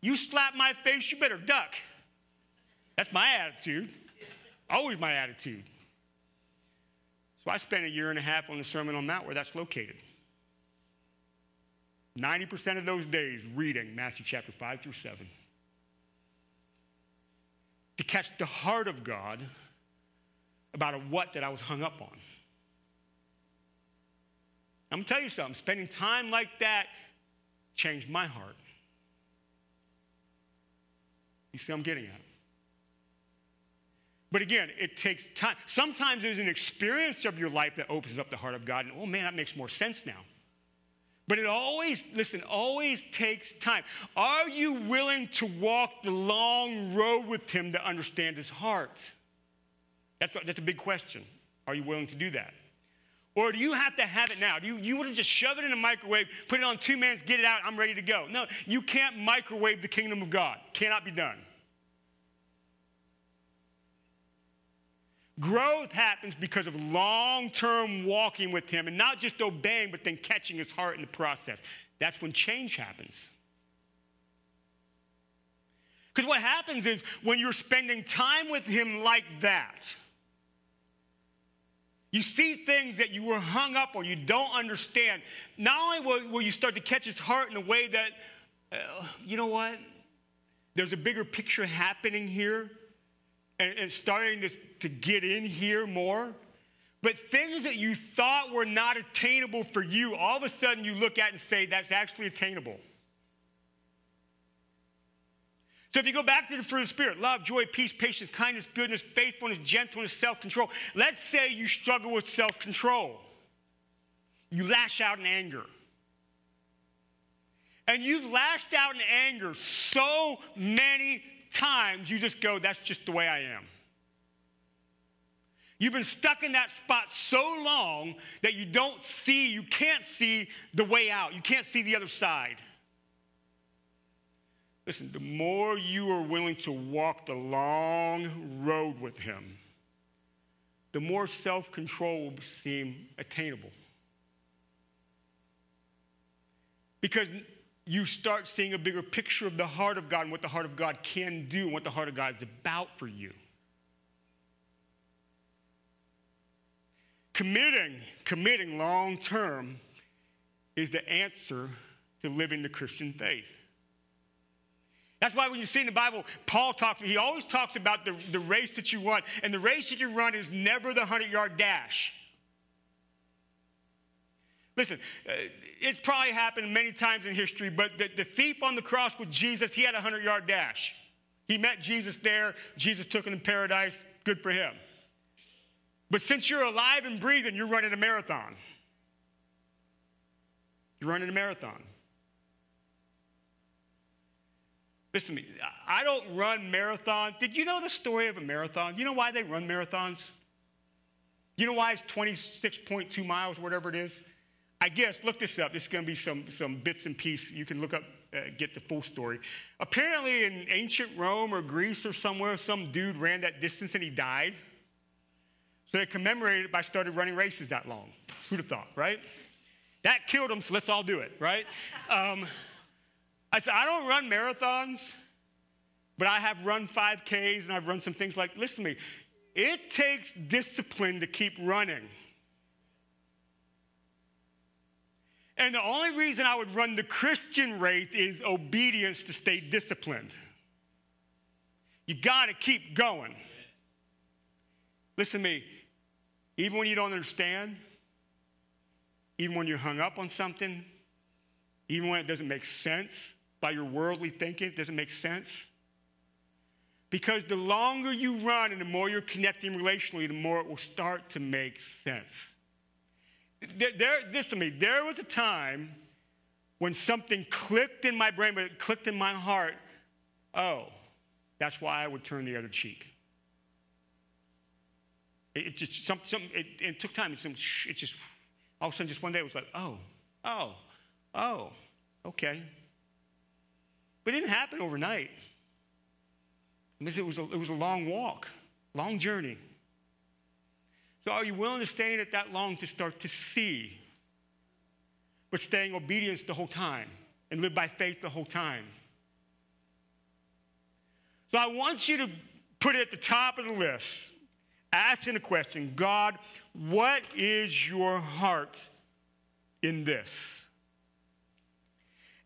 You slap my face, you better duck. That's my attitude. Always my attitude. So I spent a year and a half on the Sermon on Mount where that's located. 90% of those days reading Matthew chapter 5 through 7. To catch the heart of God about a what that I was hung up on. I'm going to tell you something. Spending time like that changed my heart. You see, I'm getting at it. But again, it takes time. Sometimes there's an experience of your life that opens up the heart of God, and oh man, that makes more sense now. But it always, listen, always takes time. Are you willing to walk the long road with Him to understand His heart? That's a, that's a big question. Are you willing to do that? Or do you have to have it now? Do you, you want to just shove it in a microwave, put it on two minutes, get it out, I'm ready to go? No, you can't microwave the kingdom of God. Cannot be done. Growth happens because of long term walking with Him and not just obeying, but then catching His heart in the process. That's when change happens. Because what happens is when you're spending time with Him like that, you see things that you were hung up on, you don't understand. Not only will, will you start to catch His heart in a way that, uh, you know what? There's a bigger picture happening here and, and starting to, to get in here more. But things that you thought were not attainable for you, all of a sudden you look at and say, that's actually attainable. So if you go back to the fruit of the Spirit, love, joy, peace, patience, kindness, goodness, faithfulness, gentleness, self control. Let's say you struggle with self control. You lash out in anger. And you've lashed out in anger so many times, you just go, that's just the way I am. You've been stuck in that spot so long that you don't see, you can't see the way out. You can't see the other side. Listen, the more you are willing to walk the long road with Him, the more self control will seem attainable. Because you start seeing a bigger picture of the heart of God and what the heart of God can do and what the heart of God is about for you. Committing, committing long term is the answer to living the Christian faith. That's why when you see in the Bible, Paul talks, he always talks about the, the race that you run. And the race that you run is never the 100 yard dash. Listen, uh, it's probably happened many times in history, but the, the thief on the cross with Jesus, he had a 100 yard dash. He met Jesus there. Jesus took him to paradise. Good for him. But since you're alive and breathing, you're running a marathon. You're running a marathon. Listen to me. I don't run marathons. Did you know the story of a marathon? You know why they run marathons? You know why it's 26.2 miles, whatever it is? I guess, look this up. This is going to be some, some bits and pieces. You can look up, uh, get the full story. Apparently, in ancient Rome or Greece or somewhere, some dude ran that distance and he died. So they commemorated it by started running races that long. Who'd have thought, right? That killed him, so let's all do it, right? Um, I said, I don't run marathons, but I have run 5Ks and I've run some things like, listen to me, it takes discipline to keep running. And the only reason I would run the Christian race is obedience to stay disciplined. You got to keep going. Listen to me, even when you don't understand, even when you're hung up on something, even when it doesn't make sense by your worldly thinking, it doesn't make sense. Because the longer you run and the more you're connecting relationally, the more it will start to make sense. There, listen to me, there was a time when something clicked in my brain, but it clicked in my heart. Oh, that's why I would turn the other cheek. It, it just some, some it, it took time. It, some, it just all of a sudden, just one day, it was like, oh, oh, oh, okay. But it didn't happen overnight. It was a, it was a long walk, long journey. So, are you willing to stay in it that long to start to see, but staying obedience the whole time and live by faith the whole time? So, I want you to put it at the top of the list, asking the question God, what is your heart in this?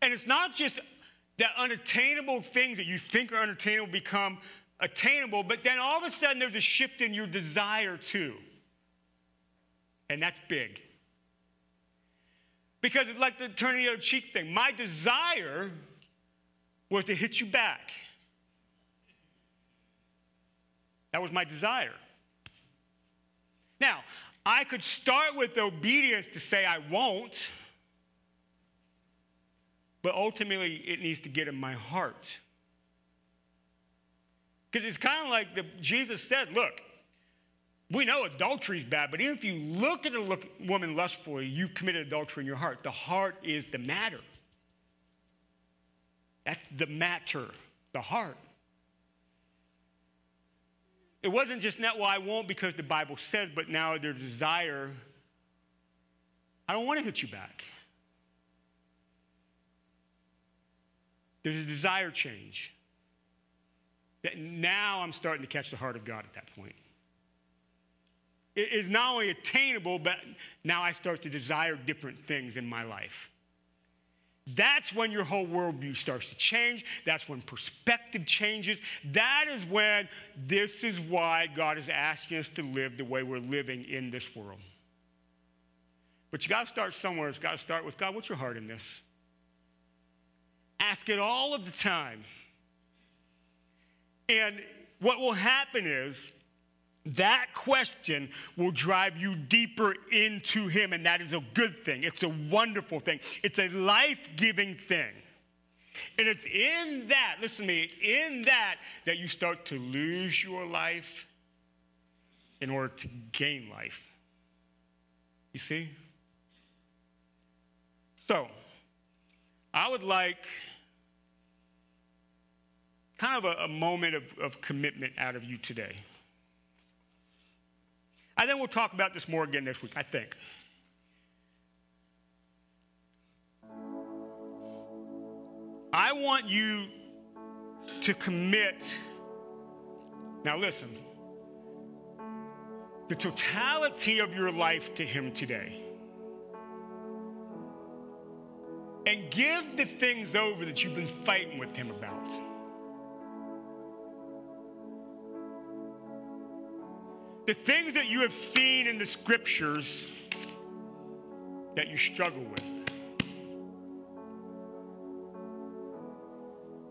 And it's not just that unattainable things that you think are unattainable become attainable, but then all of a sudden there's a shift in your desire too. And that's big. Because like the turning other cheek thing. My desire was to hit you back. That was my desire. Now, I could start with obedience to say I won't, but ultimately it needs to get in my heart. Because it's kind of like the, Jesus said, look, we know adultery is bad, but even if you look at a look, woman lustfully, you've committed adultery in your heart. The heart is the matter. That's the matter, the heart. it wasn't just not, well, I won't because the Bible says, but now their desire, I don't want to hit you back. There's a desire change. That now I'm starting to catch the heart of God at that point. It is not only attainable, but now I start to desire different things in my life. That's when your whole worldview starts to change. That's when perspective changes. That is when this is why God is asking us to live the way we're living in this world. But you got to start somewhere. It's got to start with God, what's your heart in this? Ask it all of the time. And what will happen is that question will drive you deeper into Him, and that is a good thing. It's a wonderful thing. It's a life giving thing. And it's in that, listen to me, in that that you start to lose your life in order to gain life. You see? So, I would like kind of a, a moment of, of commitment out of you today. I think we'll talk about this more again next week, I think. I want you to commit. Now, listen. The totality of your life to Him today. And give the things over that you've been fighting with Him about. The things that you have seen in the scriptures that you struggle with.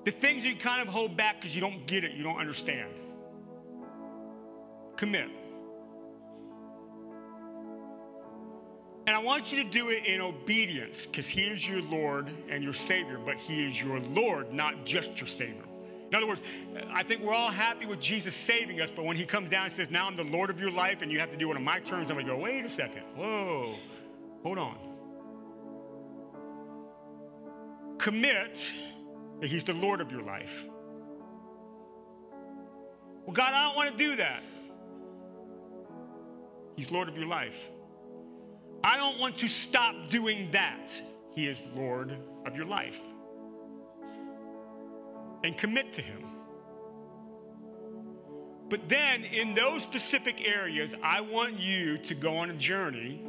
The things you kind of hold back because you don't get it, you don't understand. Commit. And I want you to do it in obedience because He is your Lord and your Savior, but He is your Lord, not just your Savior. In other words, I think we're all happy with Jesus saving us, but when He comes down and says, Now I'm the Lord of your life and you have to do it on my terms, I'm going to go, Wait a second. Whoa. Hold on. Commit that He's the Lord of your life. Well, God, I don't want to do that. He's Lord of your life. I don't want to stop doing that. He is Lord of your life. And commit to Him. But then, in those specific areas, I want you to go on a journey.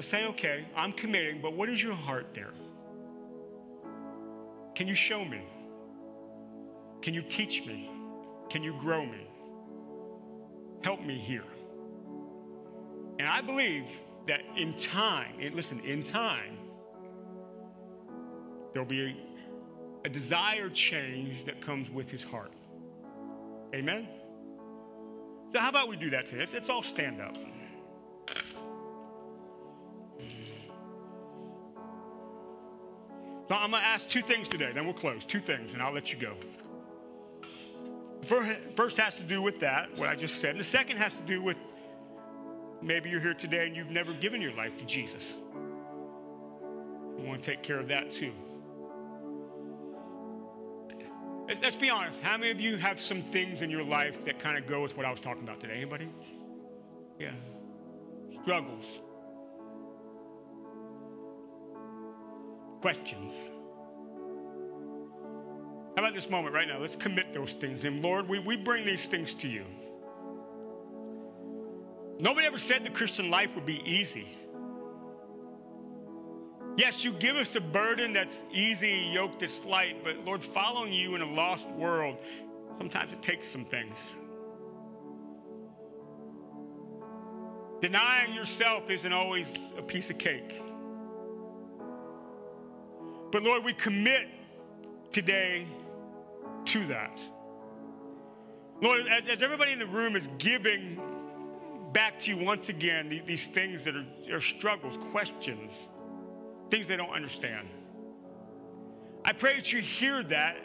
Say, okay, I'm committing, but what is your heart there? Can you show me? Can you teach me? Can you grow me? Help me here. And I believe that in time, and listen, in time, there'll be a, desired change that comes with his heart. Amen? So, how about we do that today? Let's, let's all stand up. So, I'm going to ask two things today, then we'll close. Two things, and I'll let you go. First has to do with that, what I just said. And the second has to do with maybe you're here today and you've never given your life to Jesus. We want to take care of that too. Let's be honest. How many of you have some things in your life that kind of go with what I was talking about today? Anybody? Yeah. Struggles. Questions. How about this moment right now? Let's commit those things. And Lord, we, we bring these things to you. Nobody ever said the Christian life would be easy. Yes, you give us a burden that's easy, yoke that's light, but Lord, following you in a lost world, sometimes it takes some things. Denying yourself isn't always a piece of cake. But Lord, we commit today to that. Lord, as, as everybody in the room is giving back to you once again the- these things that are, are struggles, questions, things they don't understand. I pray that you hear that.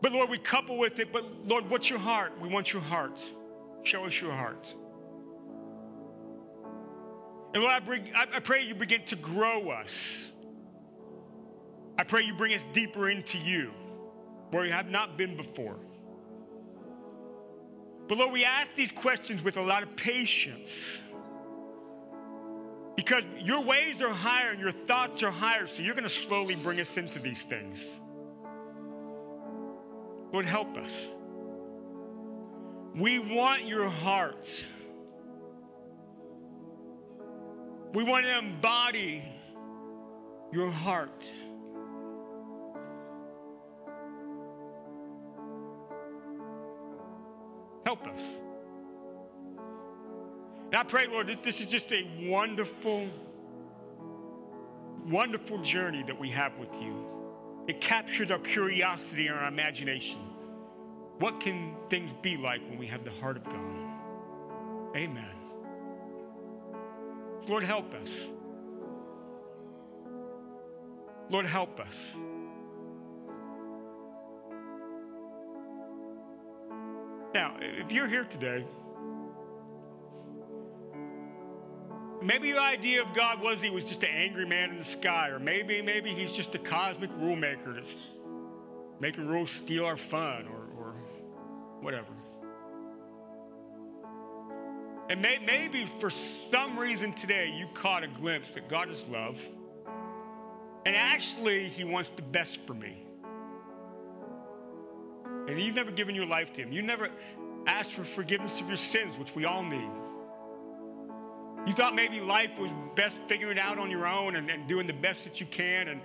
But Lord, we couple with it, but Lord, what's your heart? We want your heart. Show us your heart. And Lord, I, bring, I, pray you begin to grow us. I pray you bring us deeper into you where we have not been before. But Lord, we ask these questions with a lot of patience. Because your ways are higher and your thoughts are higher, so you're going to slowly bring us into these things. Lord, help us. We want your heart. We want to embody your heart. Help us. And I pray, Lord, that this is just a wonderful, wonderful journey that we have with you. It captures our curiosity and our imagination. What can things be like when we have the heart of God? Amen. Lord, help us. Lord, help us. Now, if you're here today, maybe your idea of God was he was just an angry man in the sky, or maybe maybe he's just a cosmic rule maker that's making rules steal our fun, or, or whatever. And may, maybe for some reason today you caught a glimpse that God is love, and actually he wants the best for me. And you've never given your life to him. You never asked for forgiveness of your sins, which we all need. You thought maybe life was best figuring out on your own and, and doing the best that you can. And,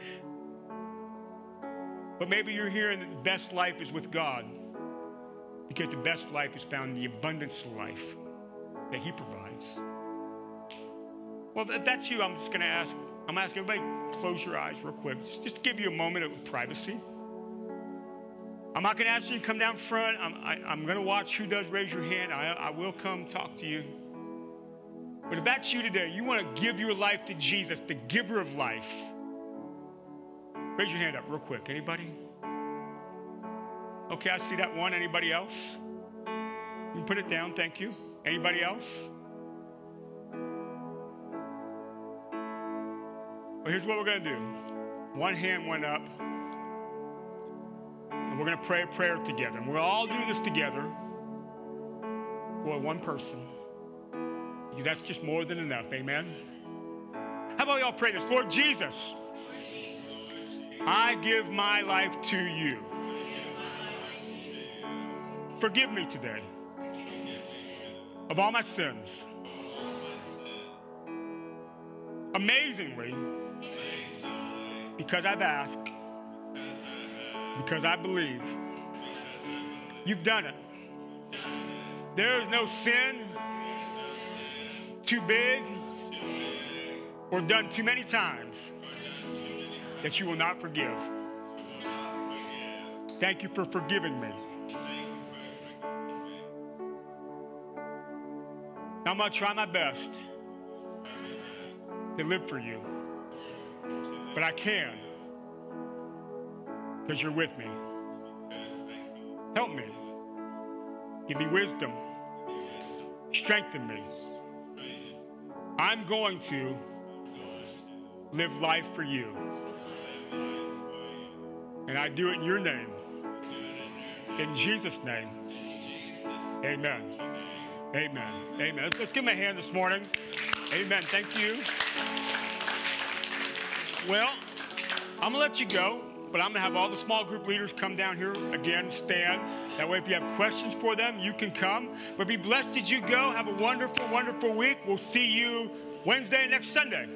but maybe you're hearing that the best life is with God because the best life is found in the abundance of life that he provides. Well, if that's you, I'm just going to ask, I'm asking everybody close your eyes real quick. Just, just give you a moment of privacy. I'm not going to ask you to come down front. I'm, i am going to watch who does raise your hand. I, I will come talk to you. But if that's you today, you want to give your life to Jesus, the giver of life. Raise your hand up real quick. Anybody? Okay, I see that one. Anybody else? You can put it down. Thank you. Anybody else? Well, here's what we're going to do. One hand went up. And we're going to pray a prayer together. And we'll all do this together. Boy, one person. That's just more than enough. Amen. How about y'all pray this? Lord Jesus, I give my life to you. Forgive me today of all my sins. Amazingly, because I've asked, because I believe, you've done it. There is no sin too big or done too many times that you will not forgive. Thank you for forgiving me. I'm going to try my best to live for you. But I can because you're with me. Help me. Give me wisdom. Strengthen me. I'm going to live life for you. And I do it in your name. In Jesus' name. Amen. Amen. Amen. Let's, let's give him a hand this morning. Amen. Thank you. Well, I'm going to let you go, but I'm going to have all the small group leaders come down here again, stand. That way, if you have questions for them, you can come. But be blessed as you go. Have a wonderful, wonderful week. We'll see you Wednesday next Sunday.